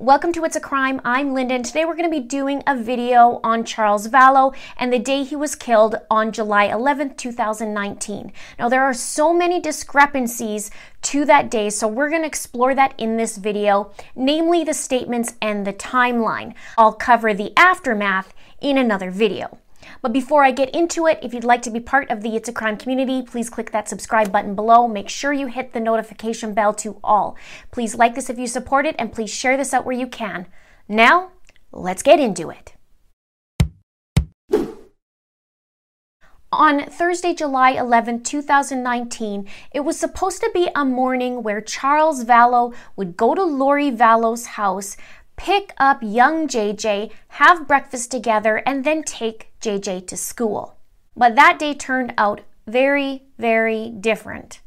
Welcome to It's a Crime. I'm Linda, and today we're going to be doing a video on Charles Vallow and the day he was killed on July 11th, 2019. Now, there are so many discrepancies to that day, so we're going to explore that in this video, namely the statements and the timeline. I'll cover the aftermath in another video. But before I get into it, if you'd like to be part of the It's a Crime community, please click that subscribe button below. Make sure you hit the notification bell to all. Please like this if you support it, and please share this out where you can. Now, let's get into it. On Thursday, July 11, 2019, it was supposed to be a morning where Charles Vallow would go to Lori Vallow's house, pick up young JJ, have breakfast together, and then take JJ to school. But that day turned out very, very different.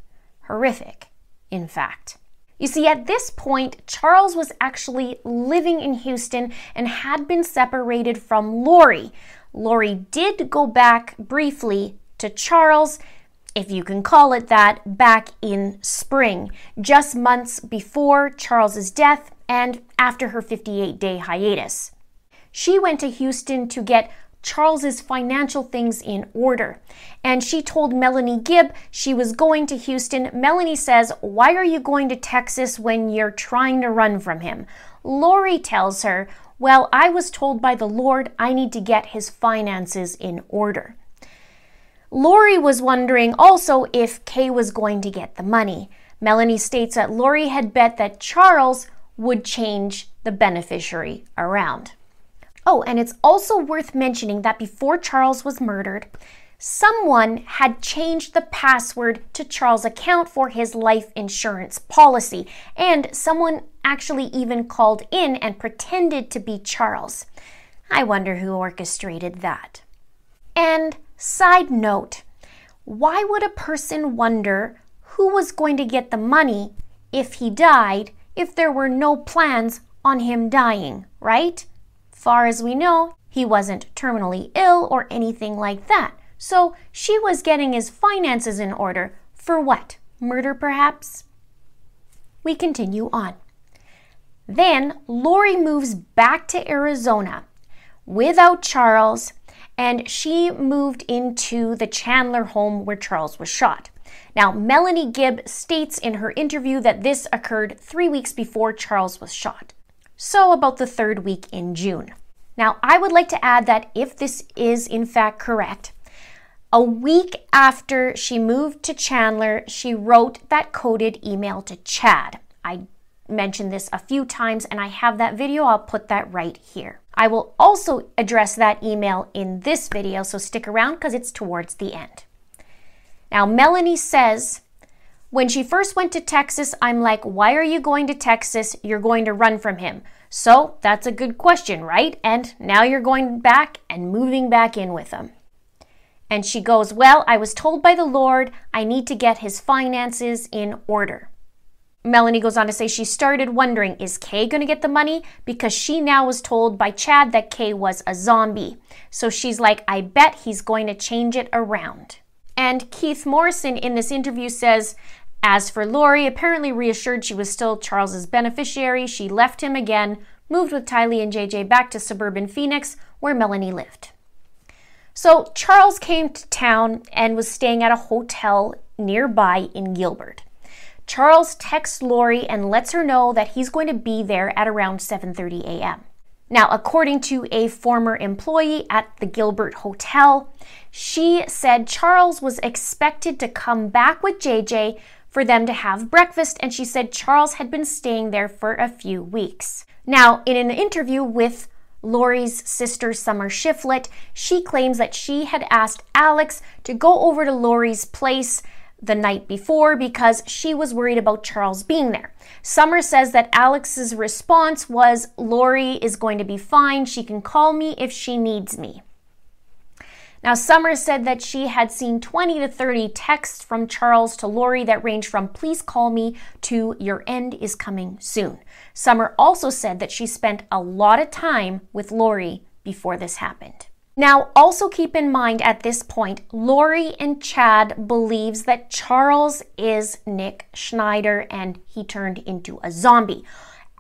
Horrific, in fact. You see, at this point, Charles was actually living in Houston and had been separated from Lori. Lori did go back briefly to Charles, if you can call it that, back in spring, just months before Charles's death and after her 58 day hiatus. She went to Houston to get Charles's financial things in order. And she told Melanie Gibb she was going to Houston. Melanie says, Why are you going to Texas when you're trying to run from him? Lori tells her, Well, I was told by the Lord I need to get his finances in order. Lori was wondering also if Kay was going to get the money. Melanie states that Lori had bet that Charles would change the beneficiary around. Oh, and it's also worth mentioning that before Charles was murdered, someone had changed the password to Charles' account for his life insurance policy, and someone actually even called in and pretended to be Charles. I wonder who orchestrated that. And side note, why would a person wonder who was going to get the money if he died if there were no plans on him dying, right? Far as we know, he wasn't terminally ill or anything like that. So she was getting his finances in order. For what? Murder, perhaps? We continue on. Then Lori moves back to Arizona without Charles, and she moved into the Chandler home where Charles was shot. Now, Melanie Gibb states in her interview that this occurred three weeks before Charles was shot. So, about the third week in June. Now, I would like to add that if this is in fact correct, a week after she moved to Chandler, she wrote that coded email to Chad. I mentioned this a few times and I have that video. I'll put that right here. I will also address that email in this video, so stick around because it's towards the end. Now, Melanie says, when she first went to Texas, I'm like, why are you going to Texas? You're going to run from him. So that's a good question, right? And now you're going back and moving back in with him. And she goes, Well, I was told by the Lord I need to get his finances in order. Melanie goes on to say she started wondering, is Kay going to get the money? Because she now was told by Chad that Kay was a zombie. So she's like, I bet he's going to change it around. And Keith Morrison in this interview says, as for Lori, apparently reassured she was still Charles's beneficiary, she left him again, moved with Tylee and JJ back to suburban Phoenix, where Melanie lived. So Charles came to town and was staying at a hotel nearby in Gilbert. Charles texts Lori and lets her know that he's going to be there at around 7:30 a.m. Now, according to a former employee at the Gilbert Hotel, she said Charles was expected to come back with JJ for them to have breakfast, and she said Charles had been staying there for a few weeks. Now, in an interview with Lori's sister Summer Shiflett, she claims that she had asked Alex to go over to Lori's place the night before because she was worried about Charles being there. Summer says that Alex's response was Lori is going to be fine. She can call me if she needs me. Now, Summer said that she had seen 20 to 30 texts from Charles to Lori that ranged from please call me to your end is coming soon. Summer also said that she spent a lot of time with Lori before this happened. Now, also keep in mind at this point, Lori and Chad believes that Charles is Nick Schneider and he turned into a zombie.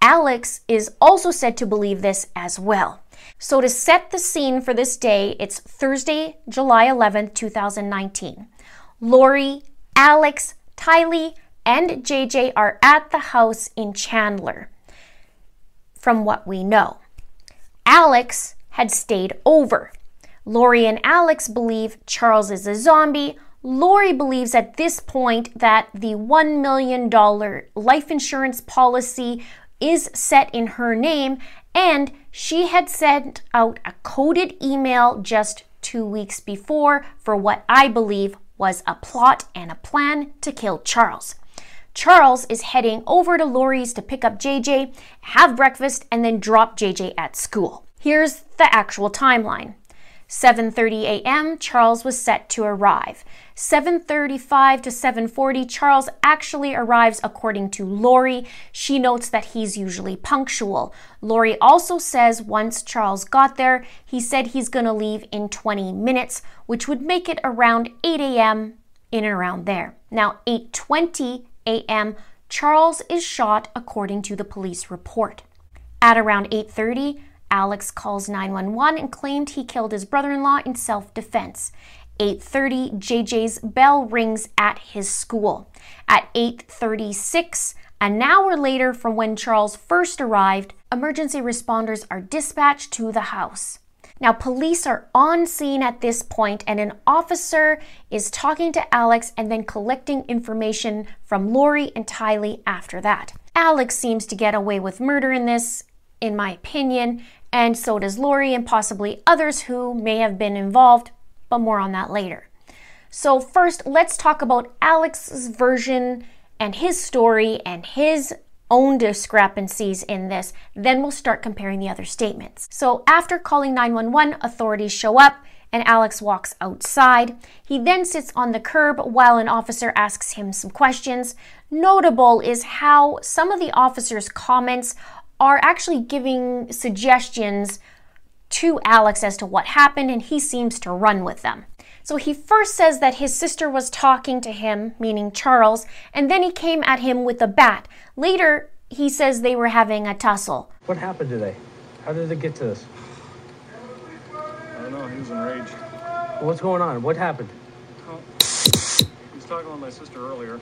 Alex is also said to believe this as well. So, to set the scene for this day, it's Thursday, July 11th, 2019. Lori, Alex, Tylee, and JJ are at the house in Chandler, from what we know. Alex had stayed over. Lori and Alex believe Charles is a zombie. Lori believes at this point that the $1 million life insurance policy is set in her name, and she had sent out a coded email just two weeks before for what I believe was a plot and a plan to kill Charles. Charles is heading over to Lori's to pick up JJ, have breakfast, and then drop JJ at school. Here's the actual timeline. 7:30 a.m. Charles was set to arrive. 7:35 to 7:40 Charles actually arrives according to Lori. She notes that he's usually punctual. Lori also says once Charles got there, he said he's going to leave in 20 minutes, which would make it around 8 a.m. in and around there. Now 8:20 a.m. Charles is shot according to the police report. At around 8:30, Alex calls 911 and claimed he killed his brother-in-law in self-defense. 8:30 JJ's bell rings at his school. At 8:36, an hour later from when Charles first arrived, emergency responders are dispatched to the house. Now, police are on scene at this point, and an officer is talking to Alex and then collecting information from Lori and Tylee after that. Alex seems to get away with murder in this, in my opinion, and so does Lori and possibly others who may have been involved, but more on that later. So, first, let's talk about Alex's version and his story and his own discrepancies in this. Then we'll start comparing the other statements. So, after calling 911, authorities show up and Alex walks outside. He then sits on the curb while an officer asks him some questions. Notable is how some of the officer's comments are actually giving suggestions to Alex as to what happened, and he seems to run with them. So he first says that his sister was talking to him, meaning Charles, and then he came at him with a bat. Later, he says they were having a tussle. What happened today? How did it get to this? I don't know. He was enraged. What's going on? What happened? Oh, he was talking with my sister earlier.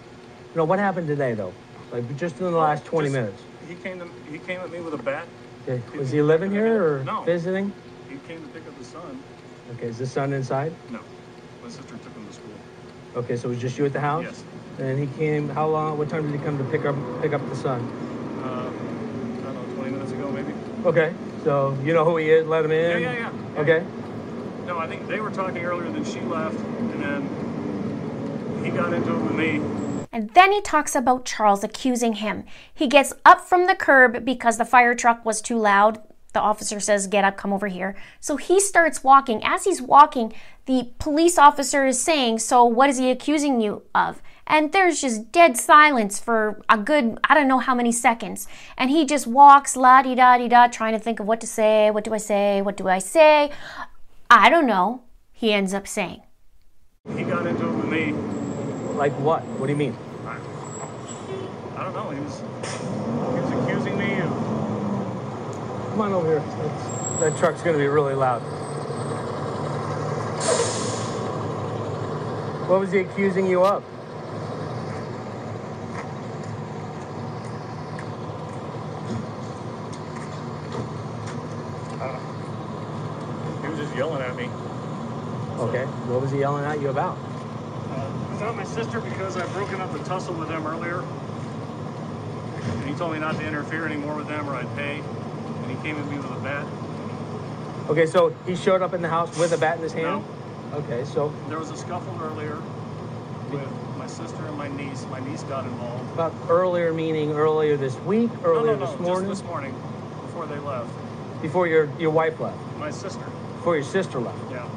No, what happened today though? Like just in the last 20 Just- minutes. He came to he came at me with a bat. Okay. Was he living here or No. visiting? He came to pick up his son. Okay, is the son inside? No, my sister took him to school. Okay, so it was just you at the house? Yes. And he came, how long, what time did he come to pick up pick up the son? Uh, I don't know, 20 minutes ago maybe. Okay, so you know who he is, let him Yeah, in? yeah, yeah. yeah. Okay, No, I think they were talking earlier. Then she left, and then he got into it with me. And then he talks about Charles accusing him. He gets up from the curb because the fire truck was too loud. The officer says, Get up, come over here. So he starts walking. As he's walking, the police officer is saying, So what is he accusing you of? And there's just dead silence for a good, I don't know how many seconds. And he just walks la di da di da, trying to think of what to say. What do I say? What do I say? I don't know, he ends up saying. He got into it with me. Like what? What do you mean? I, I don't know. He was he was accusing me of Come on over here. That truck's gonna be really loud. What was he accusing you of? he was just yelling at me. Okay, what was he yelling at you about? Uh, without my sister because I've broken up the tussle with them earlier. And he told me not to interfere anymore with them or I'd pay. And he came at me with a bat. Okay, so he showed up in the house with a bat in his hand? No. Okay, so There was a scuffle earlier with my sister and my niece. My niece got involved. about earlier meaning earlier this week, earlier no, no, no, this morning? just this morning before they left. Before your, your wife left, My sister. before your sister left. Yeah.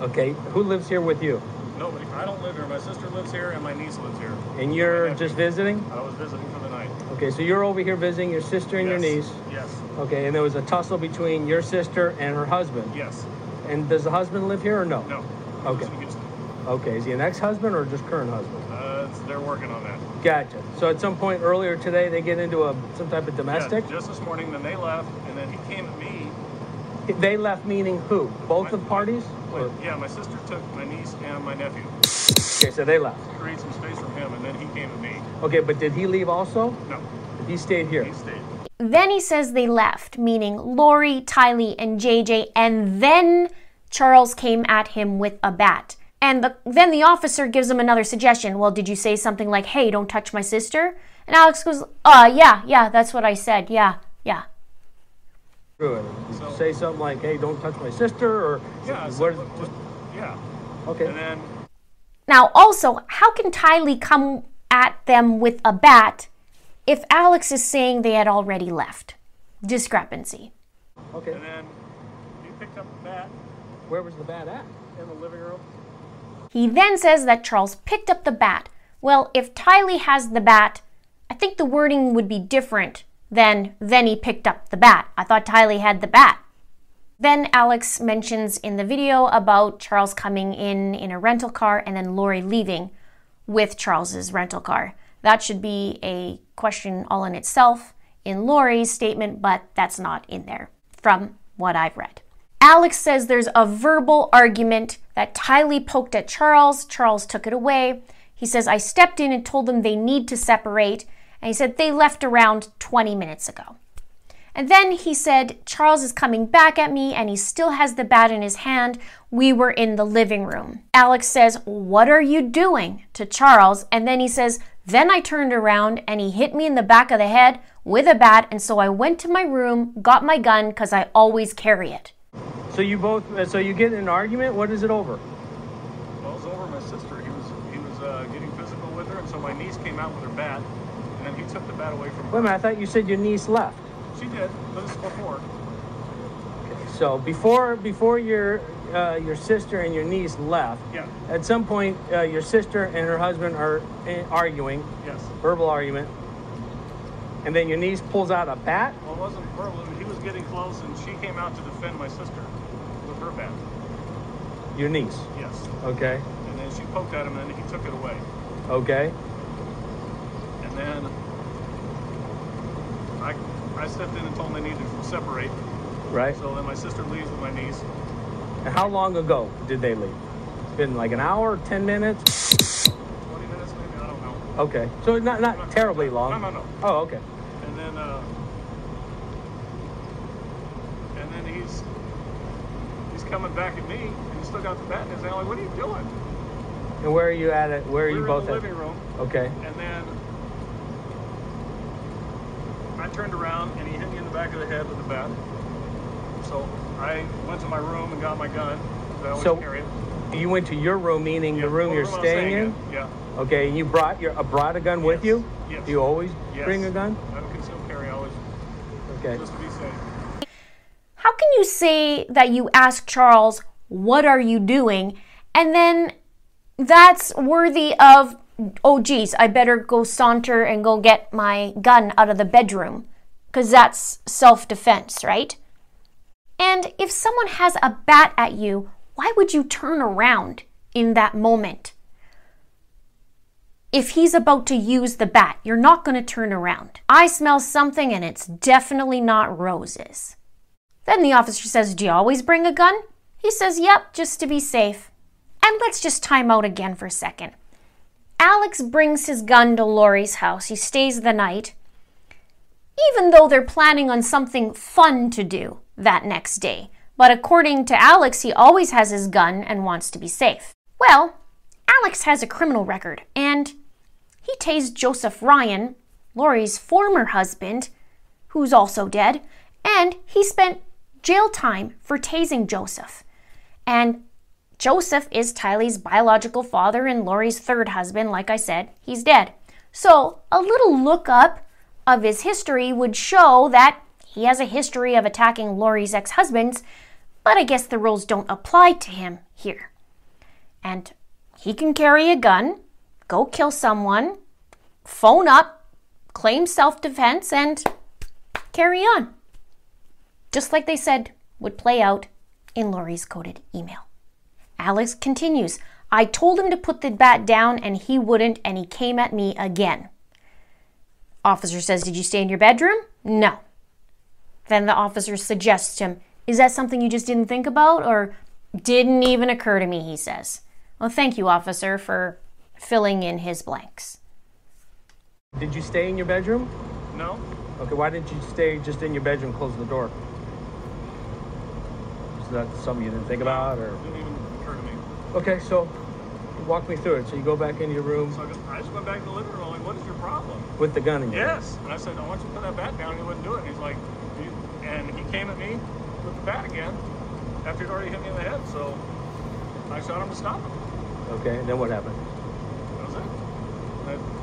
Okay, who lives here with you? Nobody. I don't live here. My sister lives here and my niece lives here. And you're just visiting? I was visiting for the night. Okay, so you're over here visiting your sister and your niece. Yes. Okay, and there was a tussle between your sister and her husband. Yes. And does the husband live here or No. No. Okay. Just in Houston. Okay, is he an ex-husband or just current husband? Uh, they're working on that. Gotcha. So at some point earlier today, they get into a some type of domestic. Yeah, just this morning, then they left, and then he came. They left meaning who? Both My- of parties? my- Or- yeah, my sister took my niece and my nephew. Okay, so they left. Create some space for him, and then he came at me. Okay, but did he leave also? No, He stayed here. he stayed. Then he says they left, meaning Lori, Tylee, and JJ, and then Charles came at him with a bat. And the, then the officer gives him another suggestion. Well, did you say something like, hey, don't touch my sister? And Alex goes, uh, yeah, yeah, that's what I said. Yeah, yeah. Good. Did you So- say something like, "Hey, don't touch my sister," or Yeah, what? so, what- what- yeah. okay. And then Now, also, how can Tylee come at them with a bat if Alex is saying they had already left? Discrepancy. Okay. And then he picked up the bat Where was the bat at? in the living room. He then says that Charles picked up the bat. Well, if Tylee has the bat, I think the wording would be different than then he picked up the bat. I thought Tylee had the bat. Then Alex mentions in the video about Charles coming in in a rental car and then Lori leaving with Charles's rental car. That should be a question all in itself in Lori's statement, but that's not in there from what I've read. Alex says there's a verbal argument that Tylee poked at Charles. Charles took it away. He says, I stepped in and told them they need to separate. And he said they left around 20 minutes ago. And then he said, Charles is coming back at me and he still has the bat in his hand. We were in the living room. Alex says, What are you doing? to Charles. And then he says, Then I turned around and he hit me in the back of the head with a bat. And so I went to my room, got my gun because I always carry it. So you both. So you get in an argument. What is it over? Well, it was over my sister. He was he was uh, getting physical with her, and so my niece came out with her bat, and then he took the bat away from Wait a minute. I thought you said your niece left. She did, but this is before. Okay. So before before your uh, your sister and your niece left, Yeah. at some point uh, your sister and her husband are uh, arguing, Yes. verbal argument, and then your niece pulls out a bat. Well, it wasn't verbal. He was getting close, and she came out to defend my sister with her bat. Your niece. Yes. Okay. And then she poked at him, and then he took it away. Okay. And then I stepped in and told them they needed to separate. Right. So then my sister leaves with my niece. And how long ago did they leave? It's been like an hour, ten minutes. 20 minutes maybe. I don't know. Okay. So not not terribly long. No, no, no. Oh, okay. And then, uh, and then he's he's coming back at me, and he's still got the bat in his hand. Like, what are you doing? And where are you at? It? Where are we you both in the at? living room, Okay. and then turned around, and he hit me in the back of the head with the bat. So I went to my room and got my gun. I always So- carry it. You went to your room, meaning Yeah, the room you're the I'm staying in. Yeah. Okay. And you brought your uh, brought a gun with you. Yes. Do you always Yes. bring a gun? I have a concealed carry always, Okay. just to be safe. How can you say that you ask Charles, What are you doing? And then that's worthy of, Oh, geez, I better go saunter and go get my gun out of the bedroom. Because that's self defense, right? And if someone has a bat at you, why would you turn around in that moment? If he's about to use the bat, you're not going to turn around. I smell something and it's definitely not roses. Then the officer says, Do you always bring a gun? He says, Yep, just to be safe. And let's just time out again for a second. Alex brings his gun to Lori's house. He stays the night, even though they're planning on something fun to do that next day. But according to Alex, he always has his gun and wants to be safe. Well, Alex has a criminal record, and he tased Joseph Ryan, Lori's former husband, who's also dead, and he spent jail time for tasing Joseph. And Joseph is Tylee's biological father and Lori's third husband. Like I said, he's dead. So, a little look up of his history would show that he has a history of attacking Lori's ex husbands, but I guess the rules don't apply to him here. And he can carry a gun, go kill someone, phone up, claim self defense, and carry on. Just like they said would play out in Lori's coded email. Alex continues I told him to put the bat down and he wouldn't, and he came at me again. Officer says, Did you stay in your bedroom? No. Then the officer suggests to him, Is that something you just didn't think about? Or didn't even occur to me, he says. Well, thank you, officer, for filling in his blanks. Did you stay in your bedroom? No? Okay, why didn't you stay just in your bedroom, close the door? Is that something you didn't think about, or? Didn't even occur to me. Okay, so walk me through it. So you go back into your room So I just, I just went back to the living room. Like, what is your problem? with the gun in your. Yes. And I said, I want you to put that bat down. He wouldn't do it. And he's like, "You-" and he came at me with the bat again after he'd already hit me in the head. So I shot him to stop him. Okay, and then what happened? That was it. I-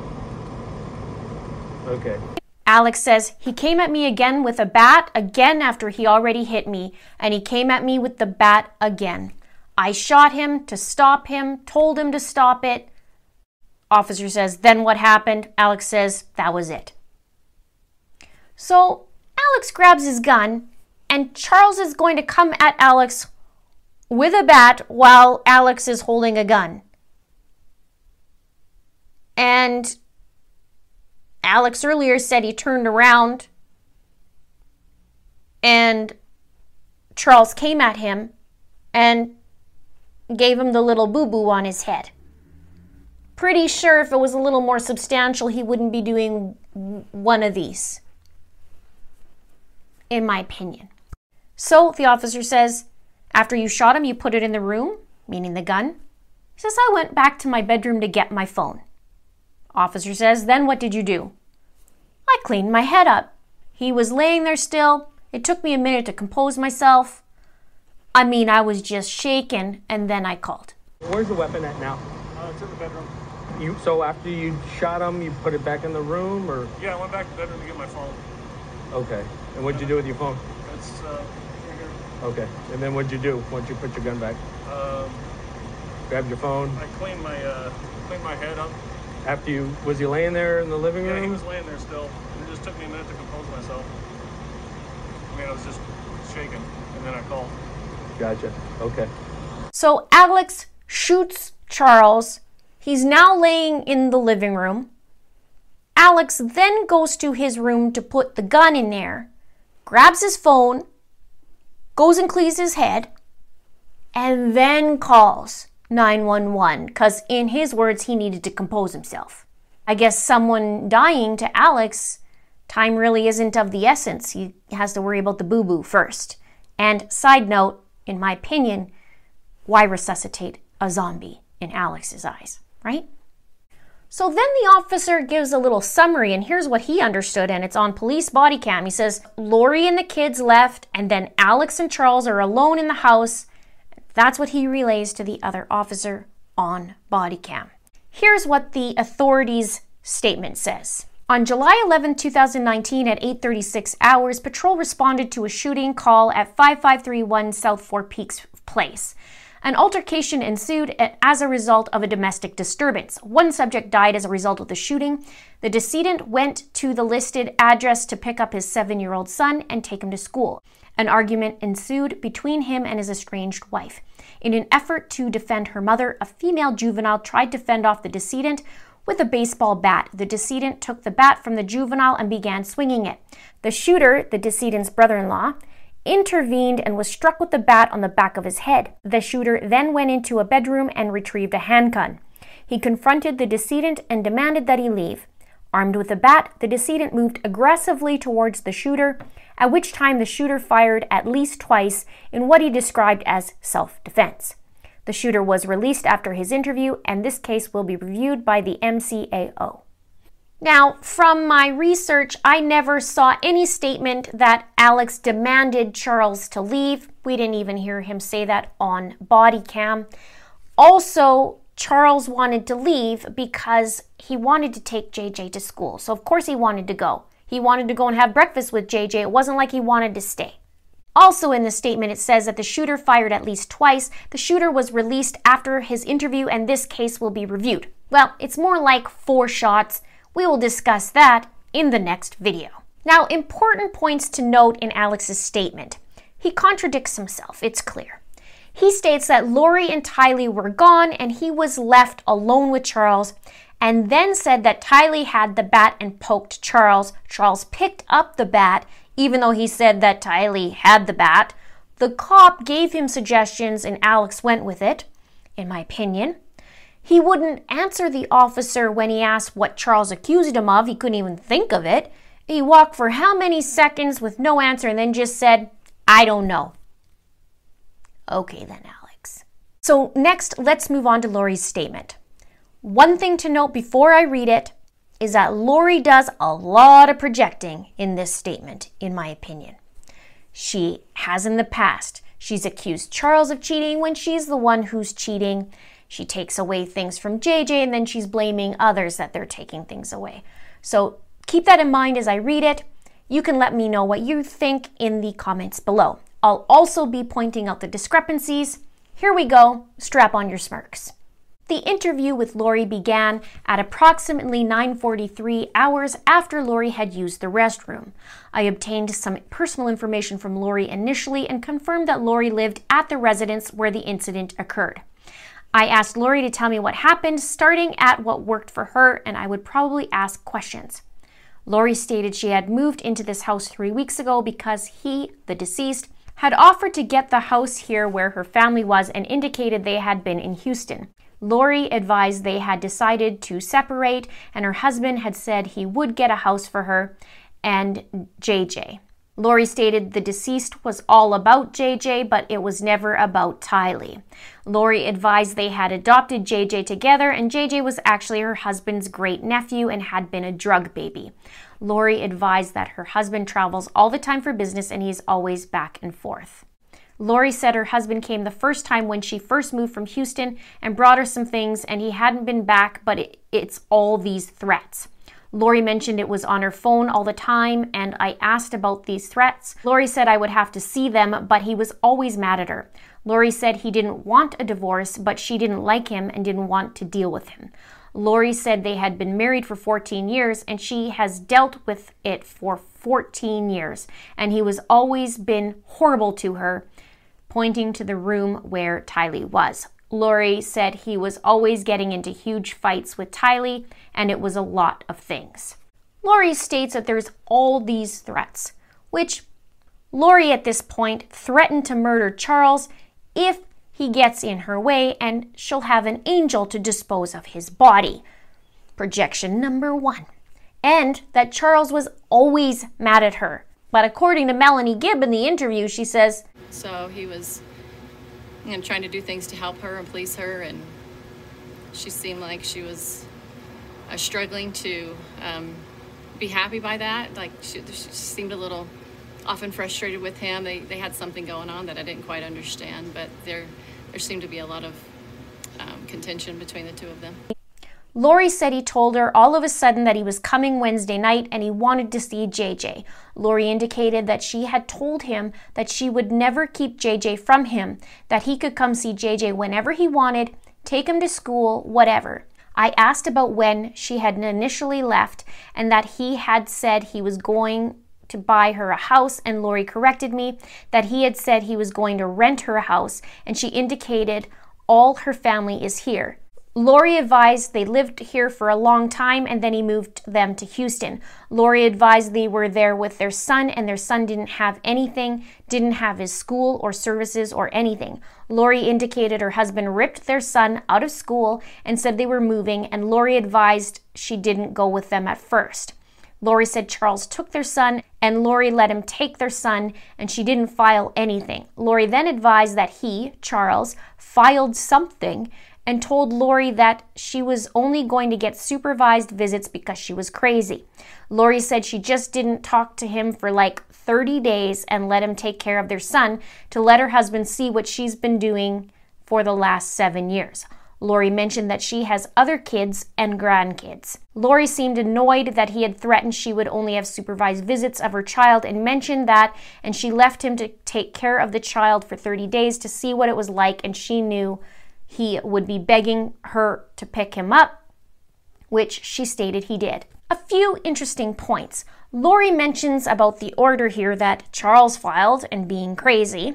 Okay. Alex says, He came at me again with a bat, again after he already hit me, and he came at me with the bat again. I shot him to stop him, told him to stop it. Officer says, Then what happened? Alex says, That was it. So Alex grabs his gun, and Charles is going to come at Alex with a bat while Alex is holding a gun. And Alex earlier said he turned around and Charles came at him and gave him the little boo boo on his head. Pretty sure if it was a little more substantial, he wouldn't be doing one of these, in my opinion. So the officer says, After you shot him, you put it in the room, meaning the gun. He says, I went back to my bedroom to get my phone. Officer says, Then what did you do? I cleaned my head up. He was laying there still. It took me a minute to compose myself. I mean, I was just shaken, and then I called. Where's the weapon at now? Uh, it's in the bedroom. You so after you shot him, you put it back in the room, or Yeah, I went back to the bedroom to get my phone. okay? And what'd you do with your phone? It's uh, right here. Okay. And then what'd you do once you put your gun back? Um, Grabbed your phone. I cleaned my uh, cleaned my head up. After you was he laying there in the living Yeah, room? he was laying there still. And it just took me a minute to compose myself. I mean, I was just shaking, and then I called. Gotcha. Okay. So Alex shoots Charles. He's now laying in the living room. Alex then goes to his room to put the gun in there, grabs his phone, goes and cleans his head, and then calls 911 because, in his words, he needed to compose himself. I guess someone dying to Alex, time really isn't of the essence. He has to worry about the boo boo first. And, side note, in my opinion, why resuscitate a zombie in Alex's eyes, right? So then the officer gives a little summary, and here's what he understood, and it's on police body cam. He says, Lori and the kids left, and then Alex and Charles are alone in the house. That's what he relays to the other officer on body cam. Here's what the authorities' statement says. On July 11, 2019 at 8:36 hours, patrol responded to a shooting call at 5531 South Four Peaks Place. An altercation ensued eh, as a result of a domestic disturbance. One subject died as a result of the shooting. The decedent went to the listed address to pick up his seven year old son and take him to school. An argument ensued between him and his estranged wife. In an effort to defend her mother, a female juvenile tried to fend off the decedent with a baseball bat. The decedent took the bat from the juvenile and began swinging it. The shooter, the decedent's brother in law, intervened and was struck with the bat on the back of his head. The shooter then went into a bedroom and retrieved a handgun. He confronted the decedent and demanded that he leave. Armed with a bat, the decedent moved aggressively towards the shooter, at which time the shooter fired at least twice in what he described as self defense. The shooter was released after his interview, and this case will be reviewed by the MCAO. Now, from my research, I never saw any statement that Alex demanded Charles to leave. We didn't even hear him say that on body cam. Also, Charles wanted to leave because he wanted to take JJ to school. So, of course, he wanted to go. He wanted to go and have breakfast with JJ. It wasn't like he wanted to stay. Also, in the statement, it says that the shooter fired at least twice. The shooter was released after his interview, and this case will be reviewed. Well, it's more like four shots. We will discuss that in the next video. Now, important points to note in Alex's statement. He contradicts himself, it's clear. He states that Lori and Tylee were gone and he was left alone with Charles, and then said that Tylee had the bat and poked Charles. Charles picked up the bat, even though he said that Tylee had the bat. The cop gave him suggestions and Alex went with it, in my opinion. He wouldn't answer the officer when he asked what Charles accused him of. He couldn't even think of it. He walked for how many seconds with no answer and then just said, I don't know. Okay, then, Alex. So, next, let's move on to Lori's statement. One thing to note before I read it is that Lori does a lot of projecting in this statement, in my opinion. She has in the past. She's accused Charles of cheating when she's the one who's cheating. She takes away things from JJ and then she's blaming others that they're taking things away. So keep that in mind as I read it. You can let me know what you think in the comments below. I'll also be pointing out the discrepancies. Here we go. Strap on your smirks. The interview with Lori began at approximately 9:43 hours after Lori had used the restroom. I obtained some personal information from Lori initially and confirmed that Lori lived at the residence where the incident occurred. I asked Lori to tell me what happened, starting at what worked for her, and I would probably ask questions. Lori stated she had moved into this house three weeks ago because he, the deceased, had offered to get the house here where her family was and indicated they had been in Houston. Lori advised they had decided to separate, and her husband had said he would get a house for her and JJ. Lori stated the deceased was all about JJ, but it was never about Tylee. Lori advised they had adopted JJ together, and JJ was actually her husband's great nephew and had been a drug baby. Lori advised that her husband travels all the time for business and he's always back and forth. Lori said her husband came the first time when she first moved from Houston and brought her some things, and he hadn't been back, but it, it's all these threats. Lori mentioned it was on her phone all the time, and I asked about these threats. Lori said I would have to see them, but he was always mad at her. Lori said he didn't want a divorce, but she didn't like him and didn't want to deal with him. Lori said they had been married for 14 years and she has dealt with it for 14 years, and he was always been horrible to her pointing to the room where Tylee was. Lori said he was always getting into huge fights with Tylee, and it was a lot of things. Lori states that there's all these threats, which Lori at this point threatened to murder Charles if he gets in her way, and she'll have an angel to dispose of his body. Projection number one. And that Charles was always mad at her. But according to Melanie Gibb in the interview, she says, so he was you know, trying to do things to help her and please her, and she seemed like she was uh, struggling to um, be happy by that. Like she, she, seemed a little often frustrated with him. They, they had something going on that I didn't quite understand, but there there seemed to be a lot of um, contention between the two of them. Lori said he told her all of a sudden that he was coming Wednesday night and he wanted to see JJ. Lori indicated that she had told him that she would never keep JJ from him, that he could come see JJ whenever he wanted, take him to school, whatever. I asked about when she had initially left and that he had said he was going to buy her a house, and Lori corrected me that he had said he was going to rent her a house, and she indicated all her family is here. Lori advised they lived here for a long time and then he moved them to Houston. Lori advised they were there with their son and their son didn't have anything, didn't have his school or services or anything. Lori indicated her husband ripped their son out of school and said they were moving, and Lori advised she didn't go with them at first. Lori said Charles took their son and Lori let him take their son and she didn't file anything. Lori then advised that he, Charles, filed something and told Lori that she was only going to get supervised visits because she was crazy. Lori said she just didn't talk to him for like 30 days and let him take care of their son to let her husband see what she's been doing for the last seven years. Lori mentioned that she has other kids and grandkids. Lori seemed annoyed that he had threatened she would only have supervised visits of her child and mentioned that, and she left him to take care of the child for 30 days to see what it was like, and she knew he would be begging her to pick him up, which she stated he did. A few interesting points. Lori mentions about the order here that Charles filed and being crazy.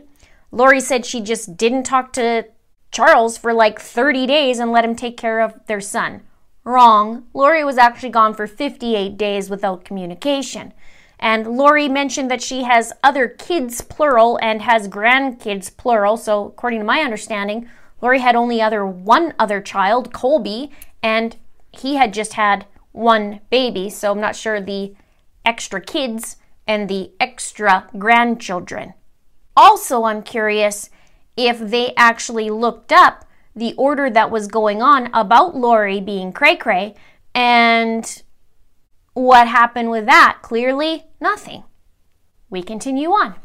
Lori said she just didn't talk to Charles for like 30 days and let him take care of their son. Wrong. Lori was actually gone for 58 days without communication. And Lori mentioned that she has other kids, plural, and has grandkids, plural. So, according to my understanding, Lori had only other one other child, Colby, and he had just had one baby. So, I'm not sure the extra kids and the extra grandchildren. Also, I'm curious if they actually looked up the order that was going on about Lori being cray cray and what happened with that? Clearly, nothing. We continue on.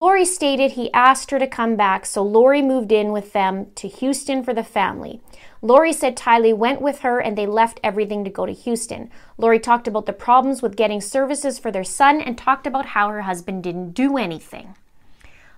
Lori stated he asked her to come back, so Lori moved in with them to Houston for the family. Lori said Tylee went with her and they left everything to go to Houston. Lori talked about the problems with getting services for their son and talked about how her husband didn't do anything.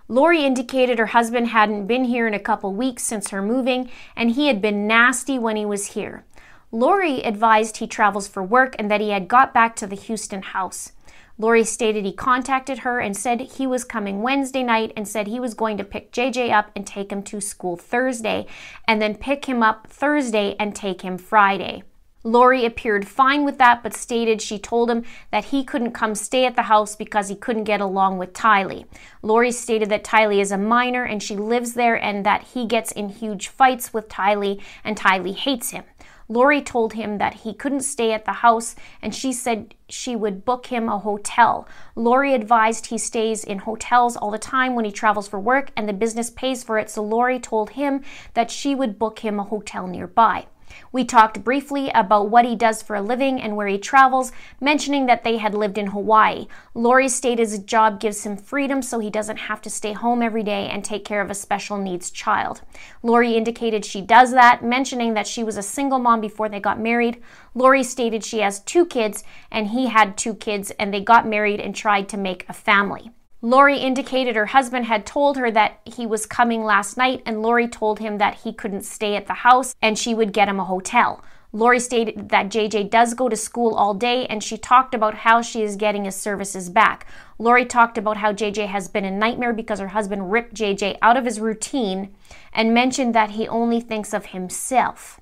Lori indicated her husband hadn't been here in a couple weeks since her moving, and he had been nasty when he was here. Lori advised he travels for work and that he had got back to the Houston house. Lori stated he contacted her and said he was coming Wednesday night and said he was going to pick JJ up and take him to school Thursday, and then pick him up Thursday and take him Friday. Lori appeared fine with that, but stated she told him that he couldn't come stay at the house because he couldn't get along with Tylee. Lori stated that Tylee is a minor and she lives there and that he gets in huge fights with Tylee and Tylee hates him. Lori told him that he couldn't stay at the house and she said she would book him a hotel. Lori advised he stays in hotels all the time when he travels for work and the business pays for it, so Lori told him that she would book him a hotel nearby. We talked briefly about what he does for a living and where he travels, mentioning that they had lived in Hawaii. Lori stated his job gives him freedom so he doesn't have to stay home every day and take care of a special needs child. Lori indicated she does that, mentioning that she was a single mom before they got married. Lori stated she has two kids and he had two kids and they got married and tried to make a family. Lori indicated her husband had told her that he was coming last night, and Lori told him that he couldn't stay at the house and she would get him a hotel. Lori stated that JJ does go to school all day, and she talked about how she is getting his services back. Lori talked about how JJ has been a nightmare because her husband ripped JJ out of his routine and mentioned that he only thinks of himself.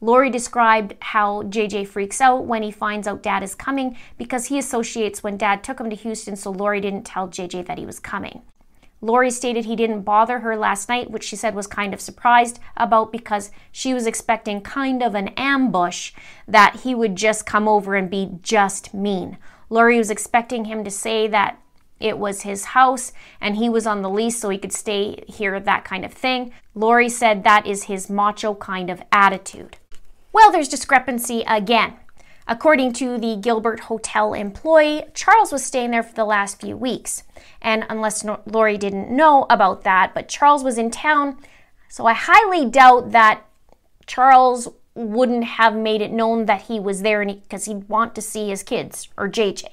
Lori described how JJ freaks out when he finds out dad is coming because he associates when dad took him to Houston, so Lori didn't tell JJ that he was coming. Lori stated he didn't bother her last night, which she said was kind of surprised about because she was expecting kind of an ambush that he would just come over and be just mean. Lori was expecting him to say that it was his house and he was on the lease so he could stay here, that kind of thing. Lori said that is his macho kind of attitude. Well, there's discrepancy again. According to the Gilbert Hotel employee, Charles was staying there for the last few weeks. And unless Lori didn't know about that, but Charles was in town, so I highly doubt that Charles wouldn't have made it known that he was there because he'd want to see his kids or JJ.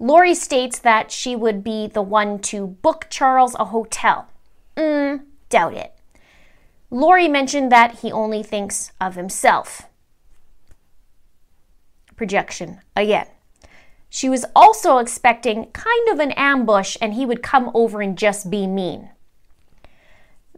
Lori states that she would be the one to book Charles a hotel. Mm, doubt it. Lori mentioned that he only thinks of himself. Projection again. She was also expecting kind of an ambush and he would come over and just be mean.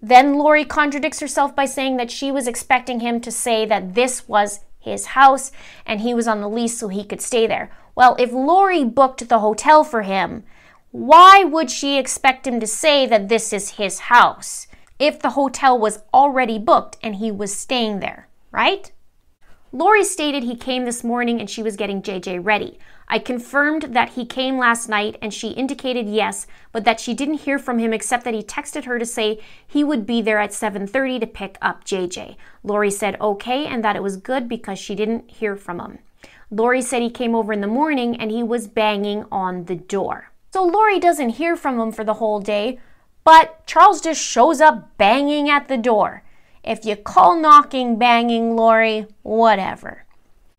Then Lori contradicts herself by saying that she was expecting him to say that this was his house and he was on the lease so he could stay there. Well, if Lori booked the hotel for him, why would she expect him to say that this is his house? If the hotel was already booked and he was staying there, right? Lori stated he came this morning and she was getting JJ ready. I confirmed that he came last night and she indicated yes, but that she didn't hear from him except that he texted her to say he would be there at 7:30 to pick up JJ. Lori said okay and that it was good because she didn't hear from him. Lori said he came over in the morning and he was banging on the door. So Lori doesn't hear from him for the whole day, but Charles just shows up banging at the door. If you call knocking banging, Lori, whatever.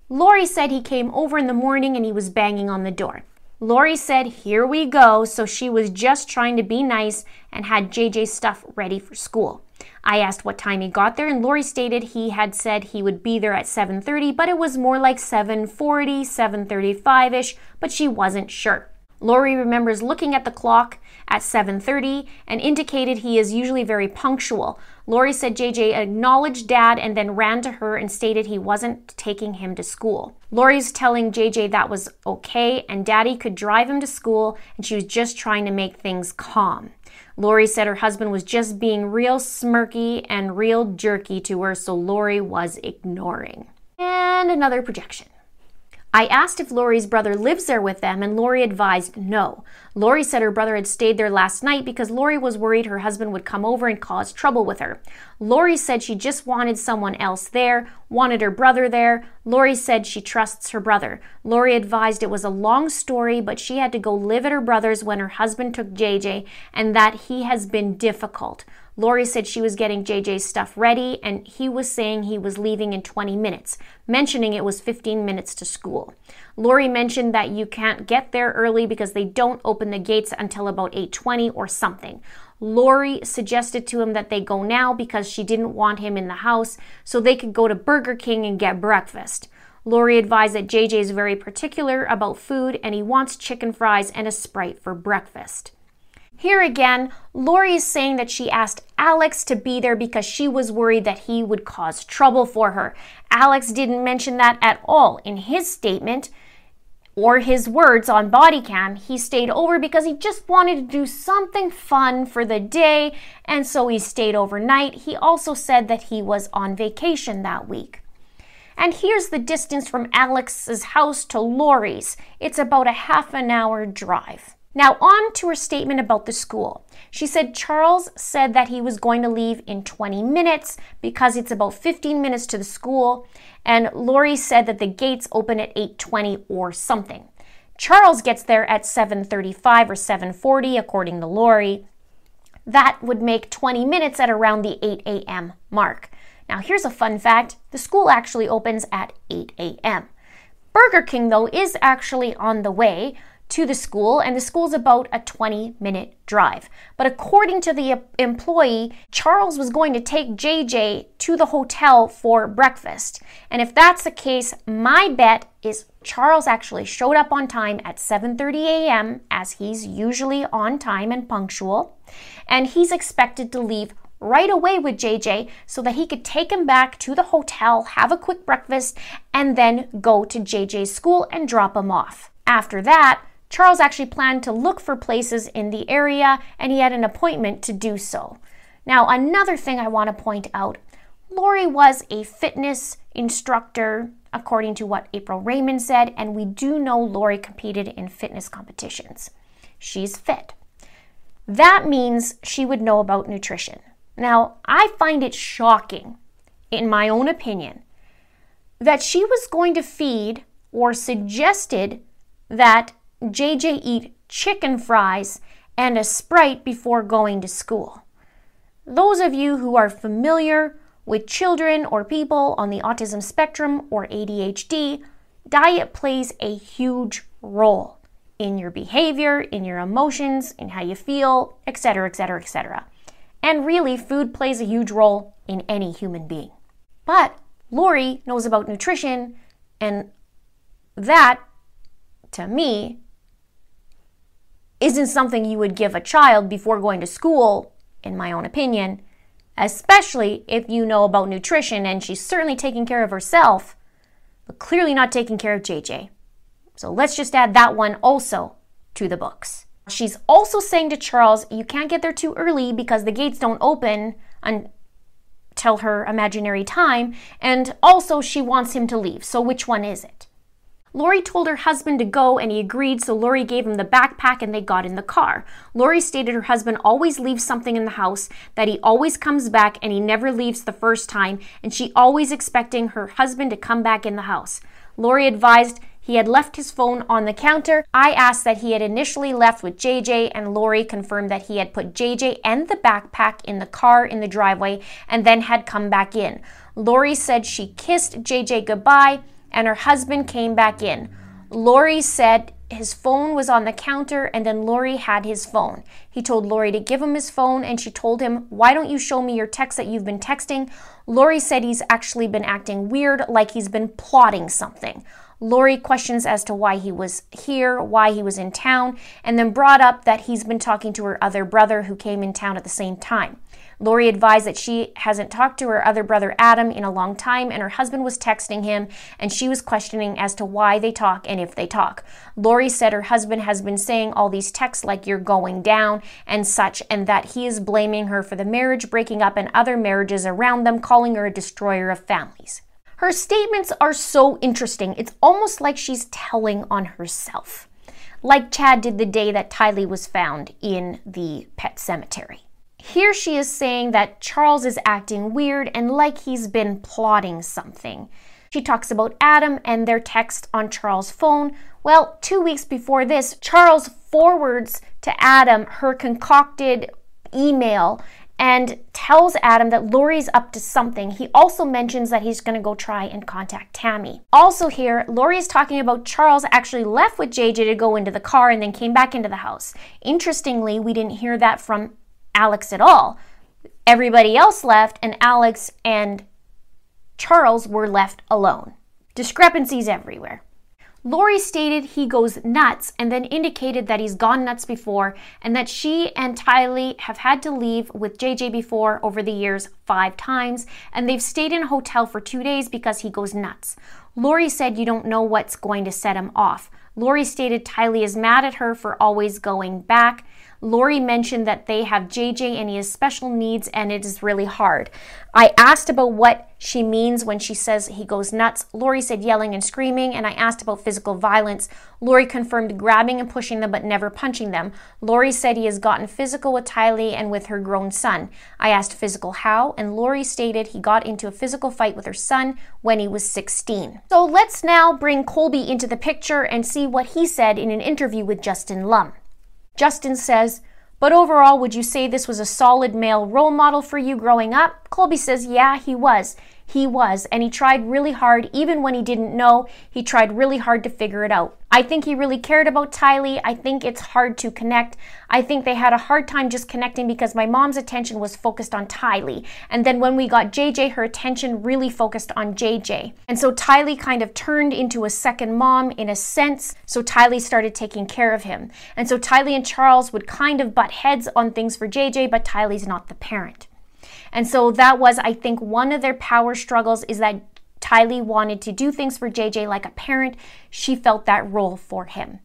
Lori said he came over in the morning and he was banging on the door. Lori said, Here we go, so she was just trying to be nice and had JJ's stuff ready for school. I asked what time he got there and Lori stated he had said he would be there at 7:30, but it was more like 7:40, 7:35ish, but she wasn't sure. Lori remembers looking at the clock at 7:30 and indicated he is usually very punctual. Lori said JJ acknowledged dad and then ran to her and stated he wasn't taking him to school. Lori's telling JJ that was okay and daddy could drive him to school and she was just trying to make things calm. Lori said her husband was just being real smirky and real jerky to her, so Lori was ignoring. And another projection. I asked if Lori's brother lives there with them, and Lori advised no. Lori said her brother had stayed there last night because Lori was worried her husband would come over and cause trouble with her. Lori said she just wanted someone else there, wanted her brother there. Lori said she trusts her brother. Lori advised it was a long story, but she had to go live at her brother's when her husband took JJ, and that he has been difficult. Lori said she was getting JJ's stuff ready and he was saying he was leaving in 20 minutes, mentioning it was 15 minutes to school. Lori mentioned that you can't get there early because they don't open the gates until about 8:20 or something. Lori suggested to him that they go now because she didn't want him in the house so they could go to Burger King and get breakfast. Lori advised that JJ is very particular about food and he wants chicken fries and a Sprite for breakfast. Here again, Lori is saying that she asked Alex to be there because she was worried that he would cause trouble for her. Alex didn't mention that at all in his statement or his words on body cam. He stayed over because he just wanted to do something fun for the day, and so he stayed overnight. He also said that he was on vacation that week. And here's the distance from Alex's house to Lori's. It's about a half an hour drive. Now, on to her statement about the school. She said Charles said that he was going to leave in 20 minutes because it's about 15 minutes to the school, and Lori said that the gates open at 8:20 or something. Charles gets there at 7:35 or 7:40 according to Lori. That would make 20 minutes at around the 8 a.m. mark. Now, here's a fun fact the school actually opens at 8 a.m. Burger King, though, is actually on the way to the school, and the school's about a 20 minute drive. But according to the employee, Charles was going to take JJ to the hotel for breakfast. And if that's the case, my bet is Charles actually showed up on time at 7:30 a.m. as he's usually on time and punctual, and he's expected to leave right away with JJ so that he could take him back to the hotel, have a quick breakfast, and then go to JJ's school and drop him off. After that, Charles actually planned to look for places in the area and he had an appointment to do so. Now, another thing I want to point out Lori was a fitness instructor, according to what April Raymond said, and we do know Lori competed in fitness competitions. She's fit. That means she would know about nutrition. Now, I find it shocking, in my own opinion, that she was going to feed or suggested that JJ eat chicken fries and a Sprite before going to school. Those of you who are familiar with children or people on the autism spectrum or ADHD, diet plays a huge role in your behavior, in your emotions, in how you feel, etc., etc., etc. And really, food plays a huge role in any human being. But Lori knows about nutrition, and that, to me, isn't something you would give a child before going to school, in my own opinion, especially if you know about nutrition and she's certainly taking care of herself, but clearly not taking care of JJ. So let's just add that one also to the books. She's also saying to Charles, you can't get there too early because the gates don't open until her imaginary time, and also she wants him to leave. So which one is it? Lori told her husband to go and he agreed, so Lori gave him the backpack and they got in the car. Lori stated her husband always leaves something in the house, that he always comes back and he never leaves the first time, and she always expecting her husband to come back in the house. Lori advised he had left his phone on the counter. I asked that he had initially left with JJ, and Lori confirmed that he had put JJ and the backpack in the car in the driveway and then had come back in. Lori said she kissed JJ goodbye and her husband came back in. Lori said his phone was on the counter and then Lori had his phone. He told Lori to give him his phone and she told him, Why don't you show me your text that you've been texting? Lori said he's actually been acting weird, like he's been plotting something. Lori questions as to why he was here, why he was in town, and then brought up that he's been talking to her other brother who came in town at the same time. Lori advised that she hasn't talked to her other brother Adam in a long time, and her husband was texting him, and she was questioning as to why they talk and if they talk. Lori said her husband has been saying all these texts like you're going down and such, and that he is blaming her for the marriage breaking up and other marriages around them, calling her a destroyer of families. Her statements are so interesting. It's almost like she's telling on herself, like Chad did the day that Tylee was found in the pet cemetery. Here she is saying that Charles is acting weird and like he's been plotting something. She talks about Adam and their text on Charles' phone. Well, two weeks before this, Charles forwards to Adam her concocted email and tells Adam that Lori's up to something. He also mentions that he's going to go try and contact Tammy. Also, here, Lori is talking about Charles actually left with JJ to go into the car and then came back into the house. Interestingly, we didn't hear that from Alex at all. Everybody else left, and Alex and Charles were left alone. Discrepancies everywhere. Lori stated he goes nuts and then indicated that he's gone nuts before and that she and Tylee have had to leave with JJ before over the years five times and they've stayed in a hotel for two days because he goes nuts. Lori said you don't know what's going to set him off. Lori stated Tylee is mad at her for always going back. Lori mentioned that they have JJ and he has special needs and it is really hard. I asked about what she means when she says he goes nuts. Lori said yelling and screaming, and I asked about physical violence. Lori confirmed grabbing and pushing them but never punching them. Lori said he has gotten physical with Tylee and with her grown son. I asked physical how, and Lori stated he got into a physical fight with her son when he was 16. So let's now bring Colby into the picture and see what he said in an interview with Justin Lum. Justin says, but overall, would you say this was a solid male role model for you growing up? Colby says, yeah, he was. He was, and he tried really hard, even when he didn't know, he tried really hard to figure it out. I think he really cared about Tylee. I think it's hard to connect. I think they had a hard time just connecting because my mom's attention was focused on Tylee. And then when we got JJ, her attention really focused on JJ. And so Tylee kind of turned into a second mom in a sense. So Tylee started taking care of him. And so Tylee and Charles would kind of butt heads on things for JJ, but Tylee's not the parent. And so that was, I think, one of their power struggles is that Tylee wanted to do things for JJ like a parent. She felt that role for him.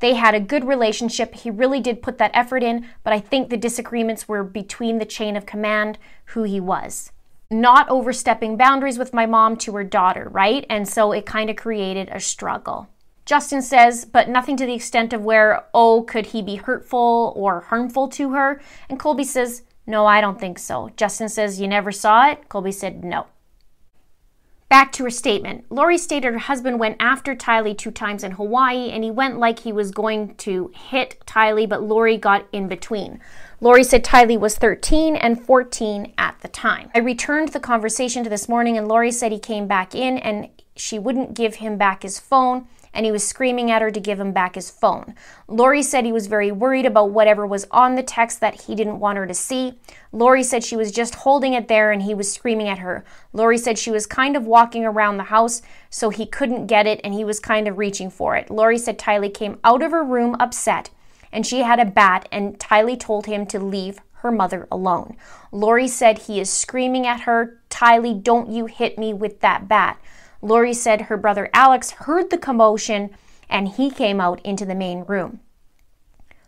They had a good relationship. He really did put that effort in, but I think the disagreements were between the chain of command, who he was. Not overstepping boundaries with my mom to her daughter, right? And so it kind of created a struggle. Justin says, but nothing to the extent of where, oh, could he be hurtful or harmful to her? And Colby says, no, I don't think so. Justin says, You never saw it? Colby said, No. Back to her statement. Lori stated her husband went after Tylee two times in Hawaii and he went like he was going to hit Tylee, but Lori got in between. Lori said Tylee was 13 and 14 at the time. I returned the conversation to this morning and Lori said he came back in and she wouldn't give him back his phone and he was screaming at her to give him back his phone. Lori said he was very worried about whatever was on the text that he didn't want her to see. Lori said she was just holding it there and he was screaming at her. Lori said she was kind of walking around the house so he couldn't get it and he was kind of reaching for it. Lori said Tylee came out of her room upset and she had a bat and Tylee told him to leave her mother alone. Lori said he is screaming at her, Tylee, don't you hit me with that bat. Lori said her brother Alex heard the commotion and he came out into the main room.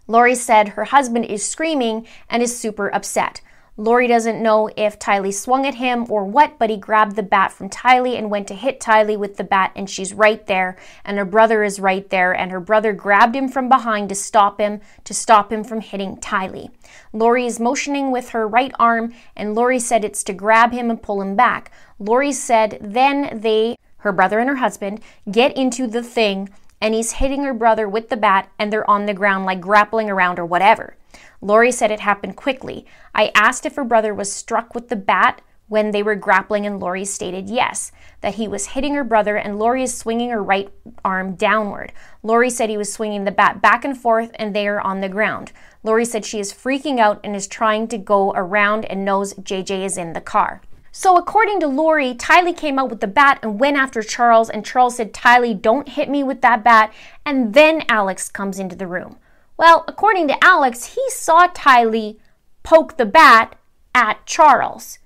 Lori said her husband is screaming and is super upset. Lori doesn't know if Tylee swung at him or what, but he grabbed the bat from Tylee and went to hit Tylee with the bat, and she's right there, and her brother is right there, and her brother grabbed him from behind to stop him, to stop him from hitting Tylee. Lori is motioning with her right arm, and Lori said it's to grab him and pull him back. Lori said then they her brother and her husband, get into the thing, and he's hitting her brother with the bat, and they're on the ground, like grappling around or whatever. Lori said it happened quickly. I asked if her brother was struck with the bat when they were grappling, and Lori stated yes, that he was hitting her brother, and Lori is swinging her right arm downward. Lori said he was swinging the bat back and forth, and they are on the ground. Lori said she is freaking out and is trying to go around and knows JJ is in the car. So, according to Lori, Tylee came out with the bat and went after Charles, and Charles said, Tylee, don't hit me with that bat. And then Alex comes into the room. Well, according to Alex, he saw Tylee poke the bat at Charles.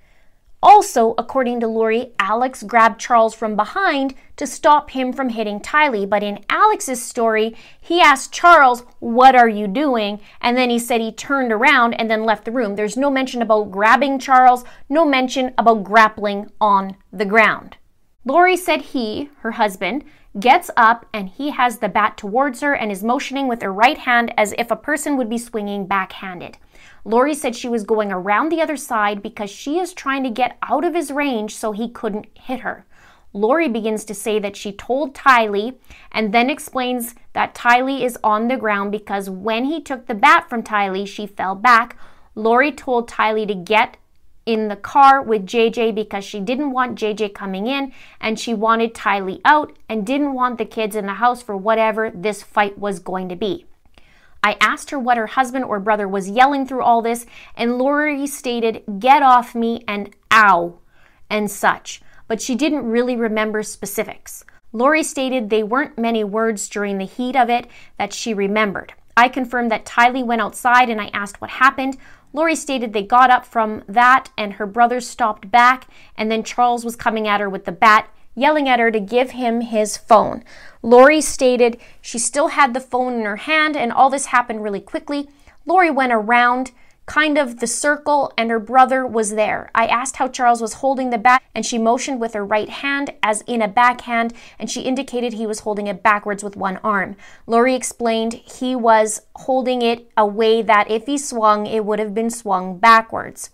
Also, according to Lori, Alex grabbed Charles from behind to stop him from hitting Tylee. But in Alex's story, he asked Charles, What are you doing? And then he said he turned around and then left the room. There's no mention about grabbing Charles, no mention about grappling on the ground. Lori said he, her husband, gets up and he has the bat towards her and is motioning with her right hand as if a person would be swinging backhanded. Lori said she was going around the other side because she is trying to get out of his range so he couldn't hit her. Lori begins to say that she told Tylee and then explains that Tylee is on the ground because when he took the bat from Tylee, she fell back. Lori told Tylee to get in the car with JJ because she didn't want JJ coming in and she wanted Tylee out and didn't want the kids in the house for whatever this fight was going to be. I asked her what her husband or brother was yelling through all this, and Lori stated, Get off me and ow, and such, but she didn't really remember specifics. Lori stated they weren't many words during the heat of it that she remembered. I confirmed that Tylee went outside and I asked what happened. Lori stated they got up from that and her brother stopped back, and then Charles was coming at her with the bat yelling at her to give him his phone. Lori stated she still had the phone in her hand, and all this happened really quickly. Lori went around kind of the circle, and her brother was there. I asked how Charles was holding the bat, and she motioned with her right hand as in a backhand, and she indicated he was holding it backwards with one arm. Lori explained he was holding it a way that if he swung, it would have been swung backwards.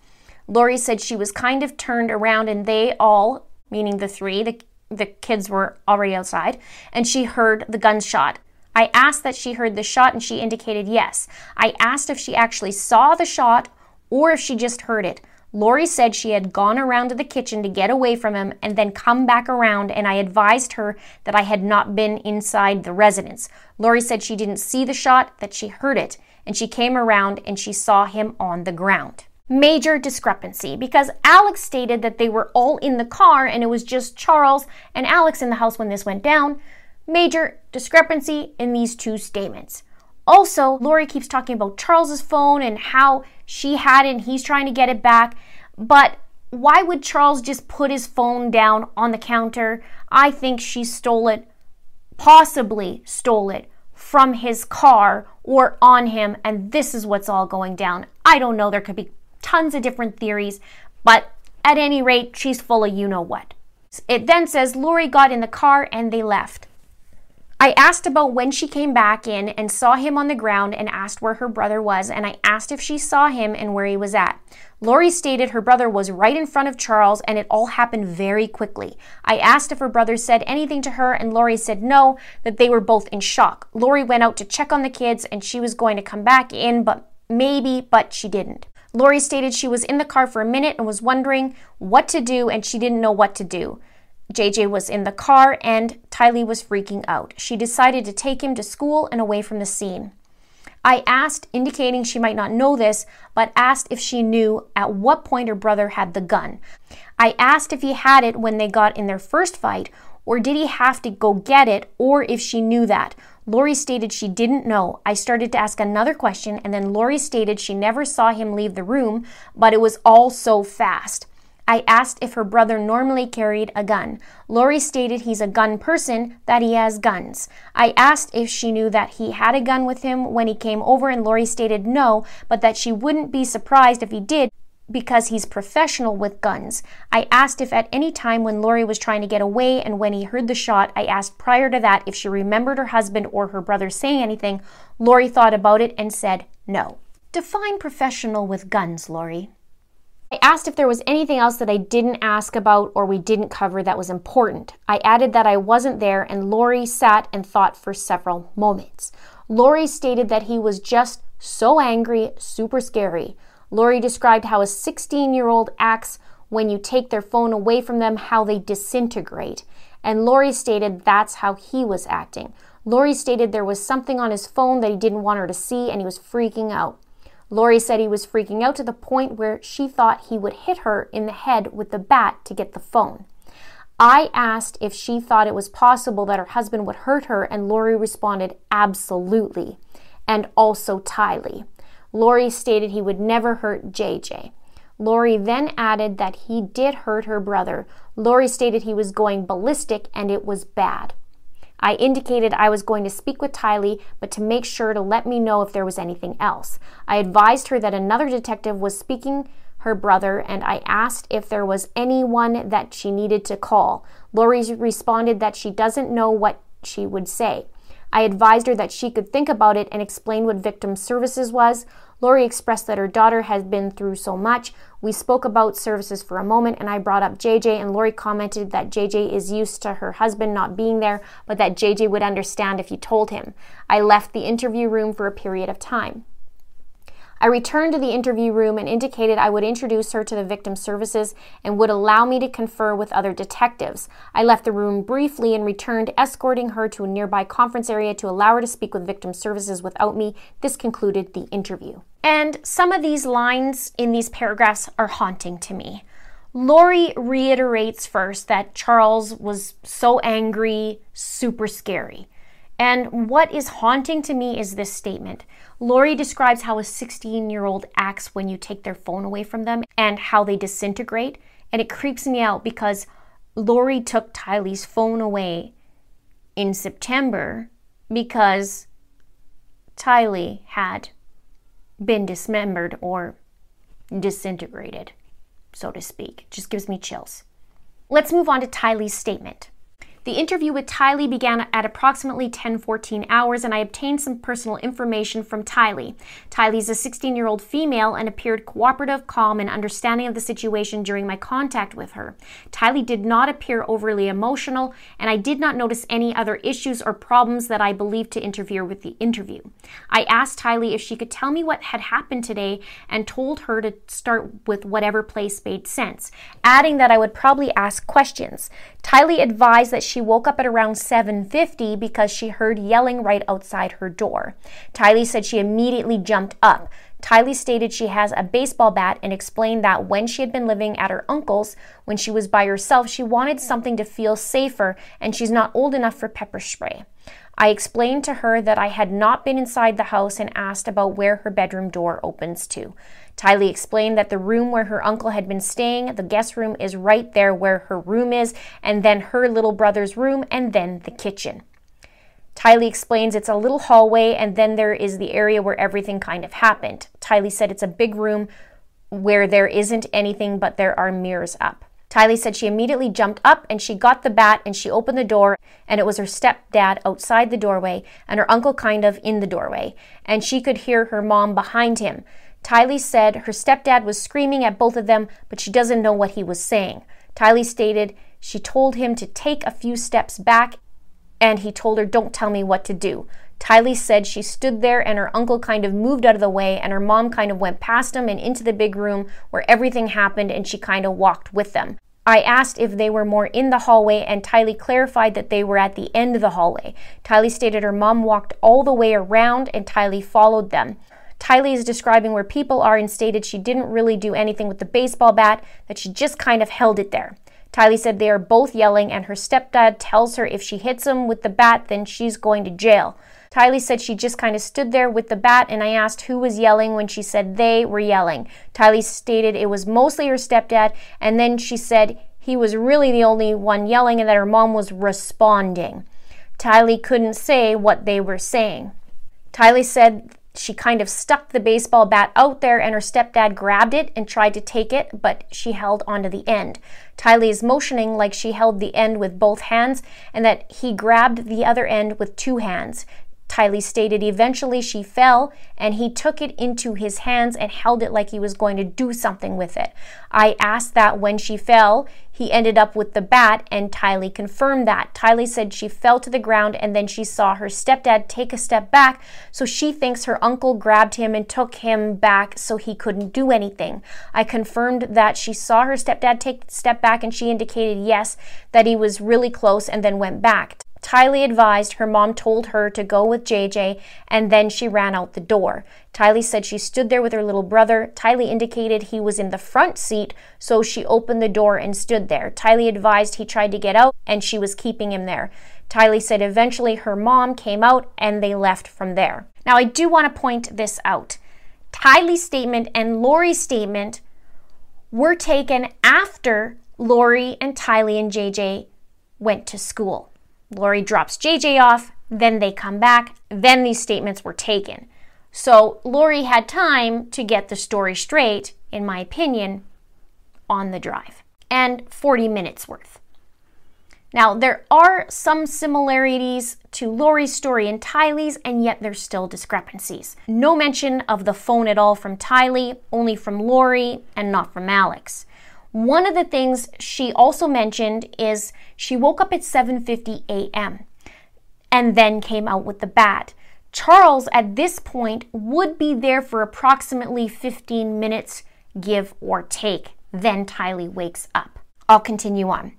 Lori said she was kind of turned around, and they all, meaning the three, the the kids were already outside, and she heard the gunshot. I asked that she heard the shot, and she indicated yes. I asked if she actually saw the shot or if she just heard it. Lori said she had gone around to the kitchen to get away from him and then come back around, and I advised her that I had not been inside the residence. Lori said she didn't see the shot, that she heard it, and she came around and she saw him on the ground major discrepancy because Alex stated that they were all in the car and it was just Charles and Alex in the house when this went down. Major discrepancy in these two statements. Also, Lori keeps talking about Charles's phone and how she had it and he's trying to get it back. But why would Charles just put his phone down on the counter? I think she stole it, possibly stole it from his car or on him, and this is what's all going down. I don't know. There could be tons of different theories, but at any rate, she's full of you know what. It then says Lori got in the car and they left. I asked about when she came back in and saw him on the ground and asked where her brother was, and I asked if she saw him and where he was at. Lori stated her brother was right in front of Charles and it all happened very quickly. I asked if her brother said anything to her, and Lori said no, that they were both in shock. Lori went out to check on the kids and she was going to come back in, but maybe, but she didn't. Lori stated she was in the car for a minute and was wondering what to do, and she didn't know what to do. JJ was in the car and Tylee was freaking out. She decided to take him to school and away from the scene. I asked, indicating she might not know this, but asked if she knew at what point her brother had the gun. I asked if he had it when they got in their first fight, or did he have to go get it, or if she knew that. Lori stated she didn't know. I started to ask another question, and then Lori stated she never saw him leave the room, but it was all so fast. I asked if her brother normally carried a gun. Lori stated he's a gun person, that he has guns. I asked if she knew that he had a gun with him when he came over, and Lori stated no, but that she wouldn't be surprised if he did because he's professional with guns. I asked if at any time when Lori was trying to get away and when he heard the shot, I asked prior to that if she remembered her husband or her brother saying anything. Lori thought about it and said no. Define professional with guns, Lori. I asked if there was anything else that I didn't ask about or we didn't cover that was important. I added that I wasn't there and Lori sat and thought for several moments. Lori stated that he was just so angry, super scary. Lori described how a 16 year old acts when you take their phone away from them, how they disintegrate. And Lori stated that's how he was acting. Lori stated there was something on his phone that he didn't want her to see and he was freaking out. Lori said he was freaking out to the point where she thought he would hit her in the head with the bat to get the phone. I asked if she thought it was possible that her husband would hurt her, and Lori responded, absolutely, and also Tylee. Lori stated he would never hurt JJ. Lori then added that he did hurt her brother. Lori stated he was going ballistic and it was bad. I indicated I was going to speak with Tylee, but to make sure to let me know if there was anything else. I advised her that another detective was speaking her brother, and I asked if there was anyone that she needed to call. Lori responded that she doesn't know what she would say. I advised her that she could think about it and explain what victim services was. Lori expressed that her daughter has been through so much. We spoke about services for a moment, and I brought up JJ, and Lori commented that JJ is used to her husband not being there, but that JJ would understand if you told him. I left the interview room for a period of time. I returned to the interview room and indicated I would introduce her to the victim services and would allow me to confer with other detectives. I left the room briefly and returned, escorting her to a nearby conference area to allow her to speak with victim services without me. This concluded the interview. And some of these lines in these paragraphs are haunting to me. Lori reiterates first that Charles was so angry, super scary. And what is haunting to me is this statement. Lori describes how a 16 year old acts when you take their phone away from them and how they disintegrate. And it creeps me out because Lori took Tylee's phone away in September because Tylee had been dismembered or disintegrated, so to speak. It just gives me chills. Let's move on to Tylee's statement. The interview with Tylee began at approximately 10:14 hours and I obtained some personal information from Tylee. Tylee is a 16-year-old female and appeared cooperative, calm, and understanding of the situation during my contact with her. Tylee did not appear overly emotional and I did not notice any other issues or problems that I believed to interfere with the interview. I asked Tylee if she could tell me what had happened today and told her to start with whatever place made sense, adding that I would probably ask questions. Tylee advised that she woke up at around 7:50 because she heard yelling right outside her door. Tylee said she immediately jumped up. Tylee stated she has a baseball bat and explained that when she had been living at her uncle's, when she was by herself, she wanted something to feel safer and she's not old enough for pepper spray. I explained to her that I had not been inside the house and asked about where her bedroom door opens to. Tylee explained that the room where her uncle had been staying, the guest room, is right there where her room is, and then her little brother's room, and then the kitchen. Tylee explains it's a little hallway, and then there is the area where everything kind of happened. Tylee said it's a big room where there isn't anything, but there are mirrors up. Tylee said she immediately jumped up and she got the bat and she opened the door, and it was her stepdad outside the doorway and her uncle kind of in the doorway, and she could hear her mom behind him. Tylee said her stepdad was screaming at both of them, but she doesn't know what he was saying. Tylee stated she told him to take a few steps back and he told her, Don't tell me what to do. Tylee said she stood there and her uncle kind of moved out of the way and her mom kind of went past him and into the big room where everything happened and she kind of walked with them. I asked if they were more in the hallway, and Tylee clarified that they were at the end of the hallway. Tylee stated her mom walked all the way around and Tylee followed them. Tylee is describing where people are and stated she didn't really do anything with the baseball bat, that she just kind of held it there. Tylee said they are both yelling, and her stepdad tells her if she hits him with the bat, then she's going to jail. Tylee said she just kind of stood there with the bat, and I asked who was yelling when she said they were yelling. Tylee stated it was mostly her stepdad, and then she said he was really the only one yelling and that her mom was responding. Tylee couldn't say what they were saying. Tylee said she kind of stuck the baseball bat out there and her stepdad grabbed it and tried to take it, but she held onto the end. Tylee is motioning like she held the end with both hands and that he grabbed the other end with two hands. Tylee stated eventually she fell and he took it into his hands and held it like he was going to do something with it. I asked that when she fell, he ended up with the bat, and Tylee confirmed that. Tylee said she fell to the ground and then she saw her stepdad take a step back, so she thinks her uncle grabbed him and took him back so he couldn't do anything. I confirmed that she saw her stepdad take a step back and she indicated yes, that he was really close and then went back. Tylee advised her mom told her to go with JJ and then she ran out the door. Tylee said she stood there with her little brother. Tylee indicated he was in the front seat, so she opened the door and stood there. Tylee advised he tried to get out and she was keeping him there. Tylee said eventually her mom came out and they left from there. Now, I do want to point this out. Tylee's statement and Lori's statement were taken after Lori and Tylee and JJ went to school. Lori drops JJ off, then they come back, then these statements were taken. So Lori had time to get the story straight, in my opinion, on the drive, and 40 minutes worth. Now, there are some similarities to Lori's story and Tylee's, and yet there's still discrepancies. No mention of the phone at all from Tylee, only from Lori, and not from Alex. One of the things she also mentioned is she woke up at 7:50 a.m. and then came out with the bat. Charles at this point would be there for approximately 15 minutes, give or take. Then Tylee wakes up. I'll continue on.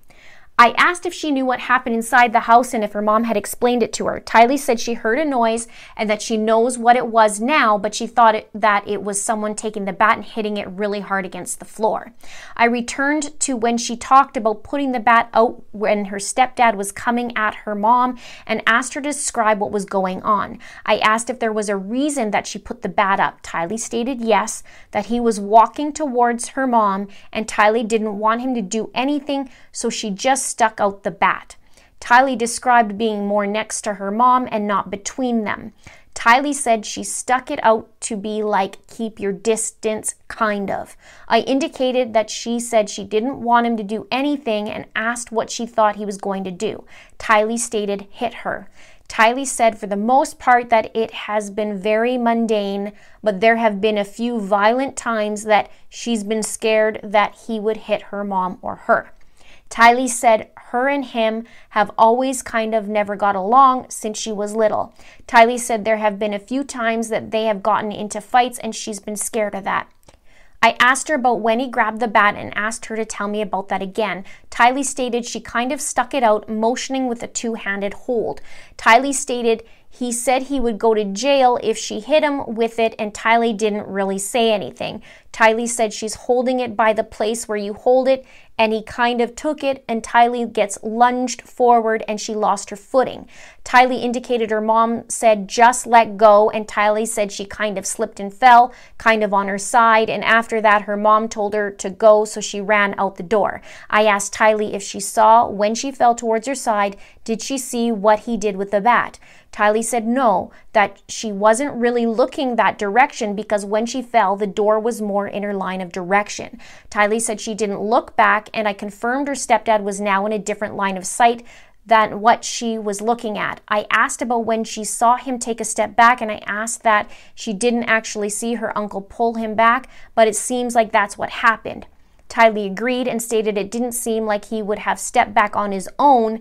I asked if she knew what happened inside the house and if her mom had explained it to her. Tylee said she heard a noise and that she knows what it was now, but she thought it, that it was someone taking the bat and hitting it really hard against the floor. I returned to when she talked about putting the bat out when her stepdad was coming at her mom and asked her to describe what was going on. I asked if there was a reason that she put the bat up. Tylee stated yes, that he was walking towards her mom and Tylee didn't want him to do anything, so she just stuck out the bat. Tylee described being more next to her mom and not between them. Tylee said she stuck it out to be like keep your distance, kind of. I indicated that she said she didn't want him to do anything and asked what she thought he was going to do. Tylee stated hit her. Tylee said for the most part that it has been very mundane, but there have been a few violent times that she's been scared that he would hit her mom or her. Tylee said her and him have always kind of never got along since she was little. Tylee said there have been a few times that they have gotten into fights and she's been scared of that. I asked her about when he grabbed the bat and asked her to tell me about that again. Tylee stated she kind of stuck it out, motioning with a two handed hold. Tylee stated he said he would go to jail if she hit him with it, and Tylee didn't really say anything. Tylee said she's holding it by the place where you hold it, and he kind of took it, and Tylee gets lunged forward and she lost her footing. Tylee indicated her mom said, just let go, and Tylee said she kind of slipped and fell, kind of on her side, and after that, her mom told her to go, so she ran out the door. I asked Tylee if she saw when she fell towards her side, did she see what he did with the bat? Tylee said no, that she wasn't really looking that direction because when she fell, the door was more in her line of direction. Tylee said she didn't look back, and I confirmed her stepdad was now in a different line of sight than what she was looking at. I asked about when she saw him take a step back, and I asked that she didn't actually see her uncle pull him back, but it seems like that's what happened. Tylee agreed and stated it didn't seem like he would have stepped back on his own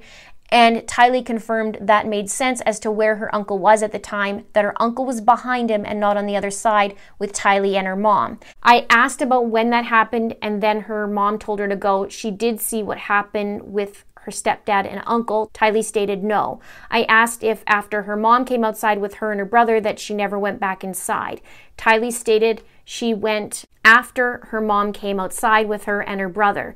and Tylee confirmed that made sense as to where her uncle was at the time, that her uncle was behind him and not on the other side with Tylee and her mom. I asked about when that happened, and then her mom told her to go. She did see what happened with her stepdad and uncle. Tylee stated no. I asked if after her mom came outside with her and her brother that she never went back inside. Tylee stated she went after her mom came outside with her and her brother,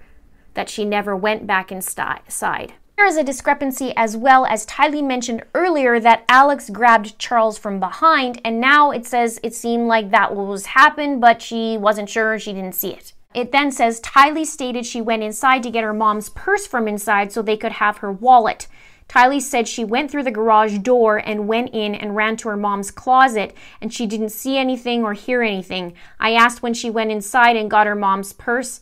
that she never went back inside. There is a discrepancy as well as Tylee mentioned earlier that Alex grabbed Charles from behind, and now it says it seemed like that was happened, but she wasn't sure, she didn't see it. It then says Tylee stated she went inside to get her mom's purse from inside so they could have her wallet. Tylee said she went through the garage door and went in and ran to her mom's closet and she didn't see anything or hear anything. I asked when she went inside and got her mom's purse.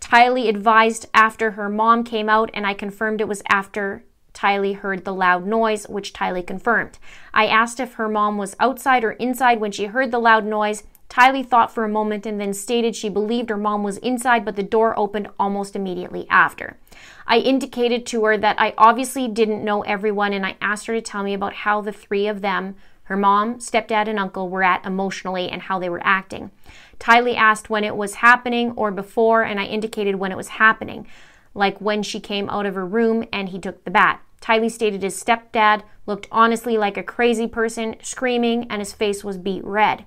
Tylee advised after her mom came out, and I confirmed it was after Tylee heard the loud noise, which Tylee confirmed. I asked if her mom was outside or inside when she heard the loud noise. Tylee thought for a moment and then stated she believed her mom was inside, but the door opened almost immediately after. I indicated to her that I obviously didn't know everyone, and I asked her to tell me about how the three of them her mom, stepdad, and uncle were at emotionally and how they were acting. Tylee asked when it was happening or before, and I indicated when it was happening, like when she came out of her room and he took the bat. Tylee stated his stepdad looked honestly like a crazy person, screaming, and his face was beat red.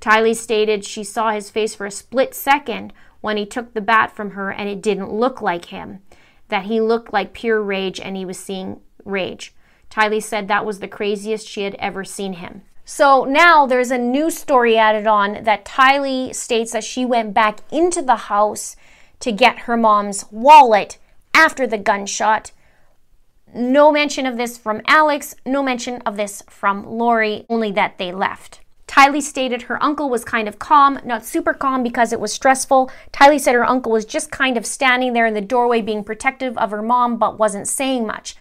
Tylee stated she saw his face for a split second when he took the bat from her and it didn't look like him, that he looked like pure rage and he was seeing rage. Tylee said that was the craziest she had ever seen him. So now there's a new story added on that Tylee states that she went back into the house to get her mom's wallet after the gunshot. No mention of this from Alex, no mention of this from Lori, only that they left. Tylee stated her uncle was kind of calm, not super calm because it was stressful. Tylee said her uncle was just kind of standing there in the doorway being protective of her mom but wasn't saying much.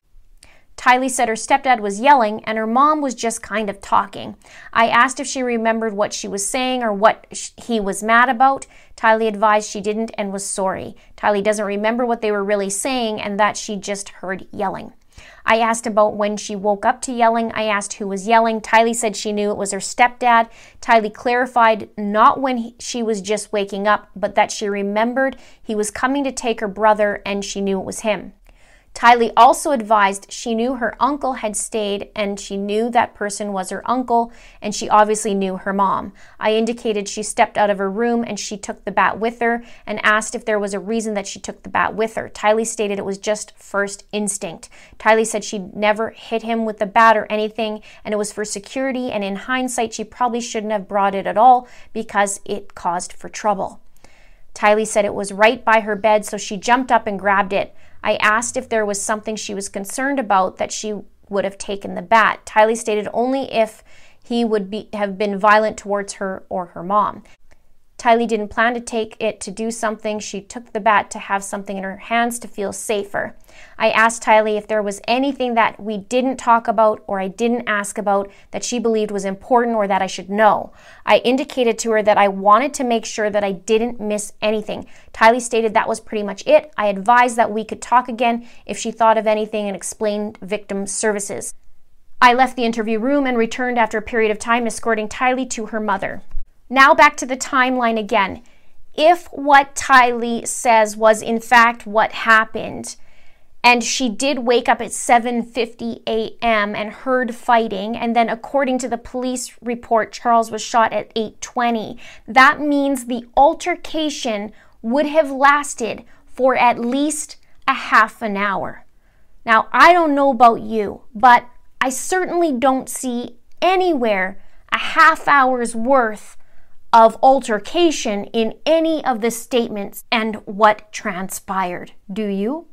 Tylee said her stepdad was yelling and her mom was just kind of talking. I asked if she remembered what she was saying or what he was mad about. Tylee advised she didn't and was sorry. Tylee doesn't remember what they were really saying and that she just heard yelling. I asked about when she woke up to yelling. I asked who was yelling. Tylee said she knew it was her stepdad. Tylee clarified not when he, she was just waking up, but that she remembered he was coming to take her brother and she knew it was him. Tylee also advised she knew her uncle had stayed and she knew that person was her uncle and she obviously knew her mom. I indicated she stepped out of her room and she took the bat with her and asked if there was a reason that she took the bat with her. Tylee stated it was just first instinct. Tylee said she'd never hit him with the bat or anything and it was for security and in hindsight she probably shouldn't have brought it at all because it caused for trouble. Tylee said it was right by her bed so she jumped up and grabbed it. I asked if there was something she was concerned about that she would have taken the bat. Tylee stated only if he would be, have been violent towards her or her mom. Tylee didn't plan to take it to do something. She took the bat to have something in her hands to feel safer. I asked Tylee if there was anything that we didn't talk about or I didn't ask about that she believed was important or that I should know. I indicated to her that I wanted to make sure that I didn't miss anything. Tylee stated that was pretty much it. I advised that we could talk again if she thought of anything and explained victim services. I left the interview room and returned after a period of time escorting Tylee to her mother. Now back to the timeline again. If what Tylee says was in fact what happened, and she did wake up at 7:50 a.m. and heard fighting and then according to the police report Charles was shot at 8:20 that means the altercation would have lasted for at least a half an hour now I don't know about you but I certainly don't see anywhere a half hour's worth of altercation in any of the statements and what transpired. Do you?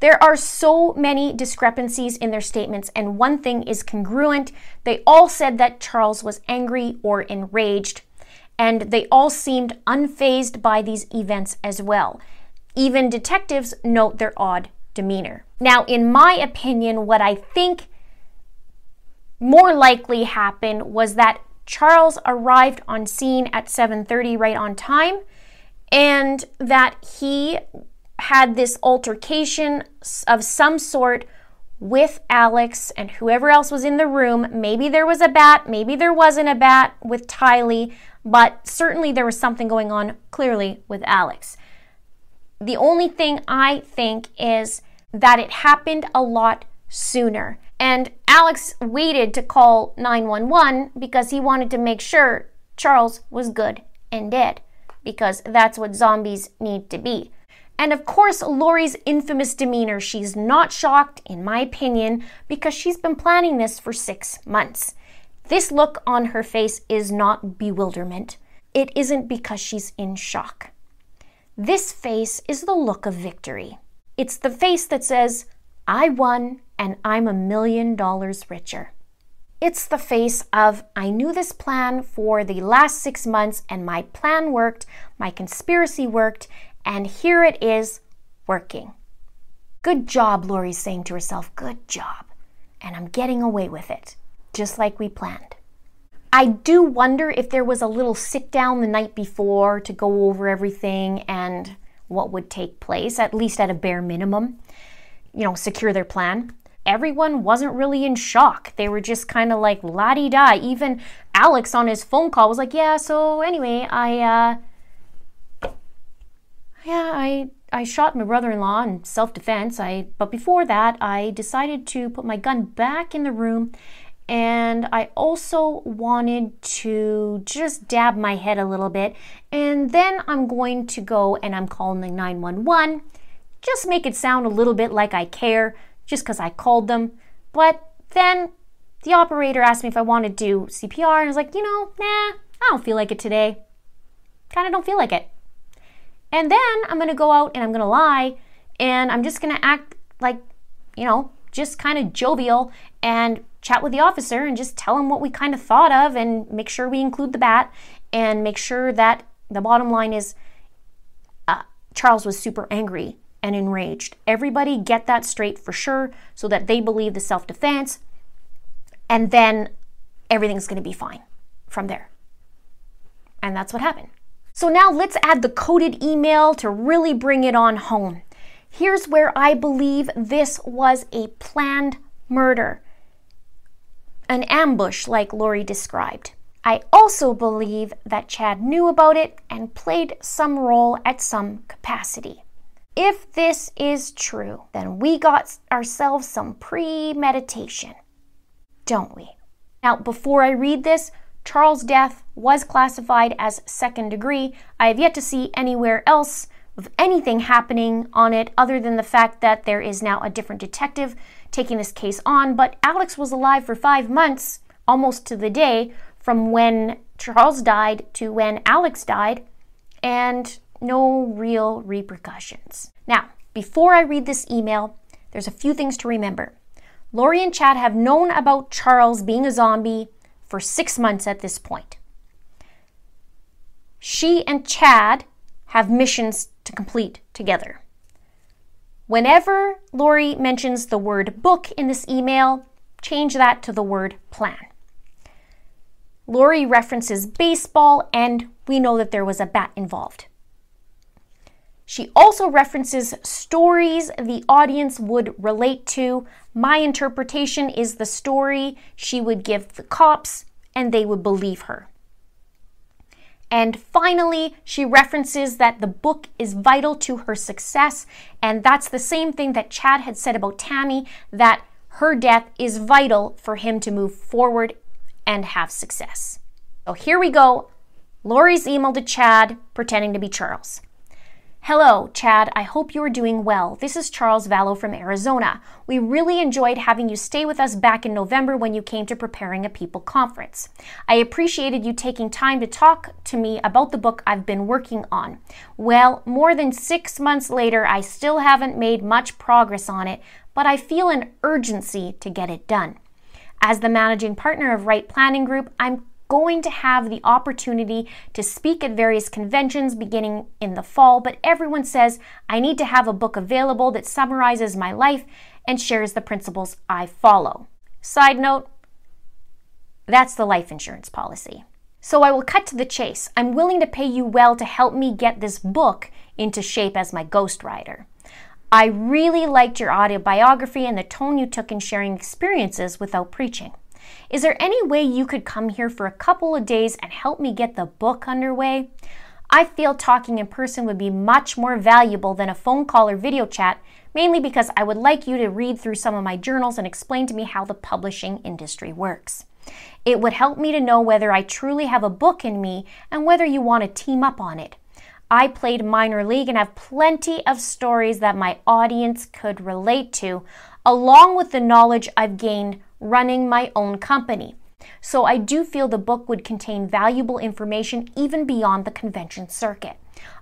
There are so many discrepancies in their statements, and one thing is congruent. They all said that Charles was angry or enraged, and they all seemed unfazed by these events as well. Even detectives note their odd demeanor. Now, in my opinion, what I think more likely happened was that Charles arrived on scene at 7:30 right on time and that he had this altercation of some sort with Alex and whoever else was in the room. Maybe there was a bat, maybe there wasn't a bat with Tylee, but certainly there was something going on clearly with Alex. The only thing I think is that it happened a lot sooner. And Alex waited to call 911 because he wanted to make sure Charles was good and dead, because that's what zombies need to be. And of course, Lori's infamous demeanor. She's not shocked, in my opinion, because she's been planning this for six months. This look on her face is not bewilderment. It isn't because she's in shock. This face is the look of victory. It's the face that says, I won and I'm a million dollars richer. It's the face of I knew this plan for the last six months and my plan worked, my conspiracy worked, and here it is working. Good job, Lori's saying to herself. Good job. And I'm getting away with it, just like we planned. I do wonder if there was a little sit down the night before to go over everything and what would take place, at least at a bare minimum you know, secure their plan. Everyone wasn't really in shock. They were just kind of like la di da. Even Alex on his phone call was like, "Yeah, so anyway, I uh yeah, I I shot my brother-in-law in self-defense. I but before that, I decided to put my gun back in the room and I also wanted to just dab my head a little bit. And then I'm going to go and I'm calling 911. Just make it sound a little bit like I care just because I called them. But then the operator asked me if I wanted to do CPR, and I was like, you know, nah, I don't feel like it today. Kind of don't feel like it. And then I'm to go out and I'm to lie and I'm just to act like, you know, just kind of jovial and chat with the officer and just tell him what we kind of thought of and make sure we include the bat and make sure that the bottom line is uh, Charles was super angry and enraged. Everybody get that straight for sure so that they believe the self defense and then everything's going to be fine from there. And that's what happened. So now let's add the coded email to really bring it on home. Here's where I believe this was a planned murder, an ambush like Lori described. I also believe that Chad knew about it and played some role at some capacity. If this is true, then we got ourselves some premeditation, don't we? Now, before I read this, Charles' death was classified as second degree. I have yet to see anywhere else of anything happening on it other than the fact that there is now a different detective taking this case on. But Alex was alive for five months, almost to the day, from when Charles died to when Alex died, and no real repercussions. Now, before I read this email, there's a few things to remember. Lori and Chad have known about Charles being a zombie for six months at this point. She and Chad have missions to complete together. Whenever Lori mentions the word book in this email, change that to the word plan. Lori references baseball, and we know that there was a bat involved. She also references stories the audience would relate to. My interpretation is the story she would give the cops, and they would believe her. And finally, she references that the book is vital to her success. And that's the same thing that Chad had said about Tammy that her death is vital for him to move forward and have success. So here we go. Lori's email to Chad pretending to be Charles. Hello, Chad. I hope you are doing well. This is Charles Vallow from Arizona. We really enjoyed having you stay with us back in November when you came to preparing a people conference. I appreciated you taking time to talk to me about the book I've been working on. Well, more than six months later, I still haven't made much progress on it, but I feel an urgency to get it done. As the managing partner of Right Planning Group, I'm going to have the opportunity to speak at various conventions beginning in the fall, but everyone says I need to have a book available that summarizes my life and shares the principles I follow. Side note, that's the life insurance policy. So I will cut to the chase. I'm willing to pay you well to help me get this book into shape as my ghostwriter. I really liked your autobiography and the tone you took in sharing experiences without preaching. Is there any way you could come here for a couple of days and help me get the book underway? I feel talking in person would be much more valuable than a phone call or video chat, mainly because I would like you to read through some of my journals and explain to me how the publishing industry works. It would help me to know whether I truly have a book in me and whether you want to team up on it. I played minor league and have plenty of stories that my audience could relate to, along with the knowledge I've gained running my own company. So I do feel the book would contain valuable information even beyond the convention circuit.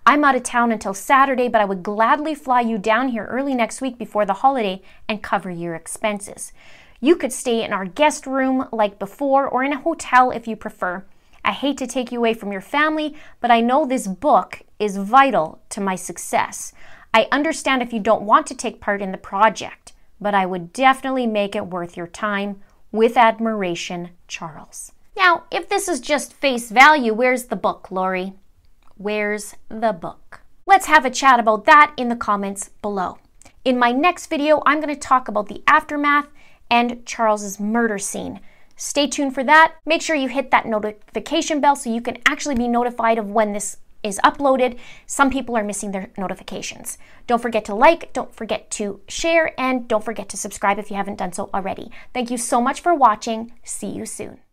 I'm out of town until Saturday, but I would gladly fly you down here early next week before the holiday and cover your expenses. You could stay in our guest room like before or in a hotel if you prefer. I hate to take you away from your family, but I know this book is vital to my success. I understand if you don't want to take part in the project but I would definitely make it worth your time. With admiration, Charles. Now, if this is just face value, where's the book, Lori? Where's the book? Let's have a chat about that in the comments below. In my next video, I'm going to talk about the aftermath and Charles's murder scene. Stay tuned for that. Make sure you hit that notification bell so you can actually be notified of when this is uploaded, some people are missing their notifications. Don't forget to like, don't forget to share, and don't forget to subscribe if you haven't done so already. Thank you so much for watching. See you soon.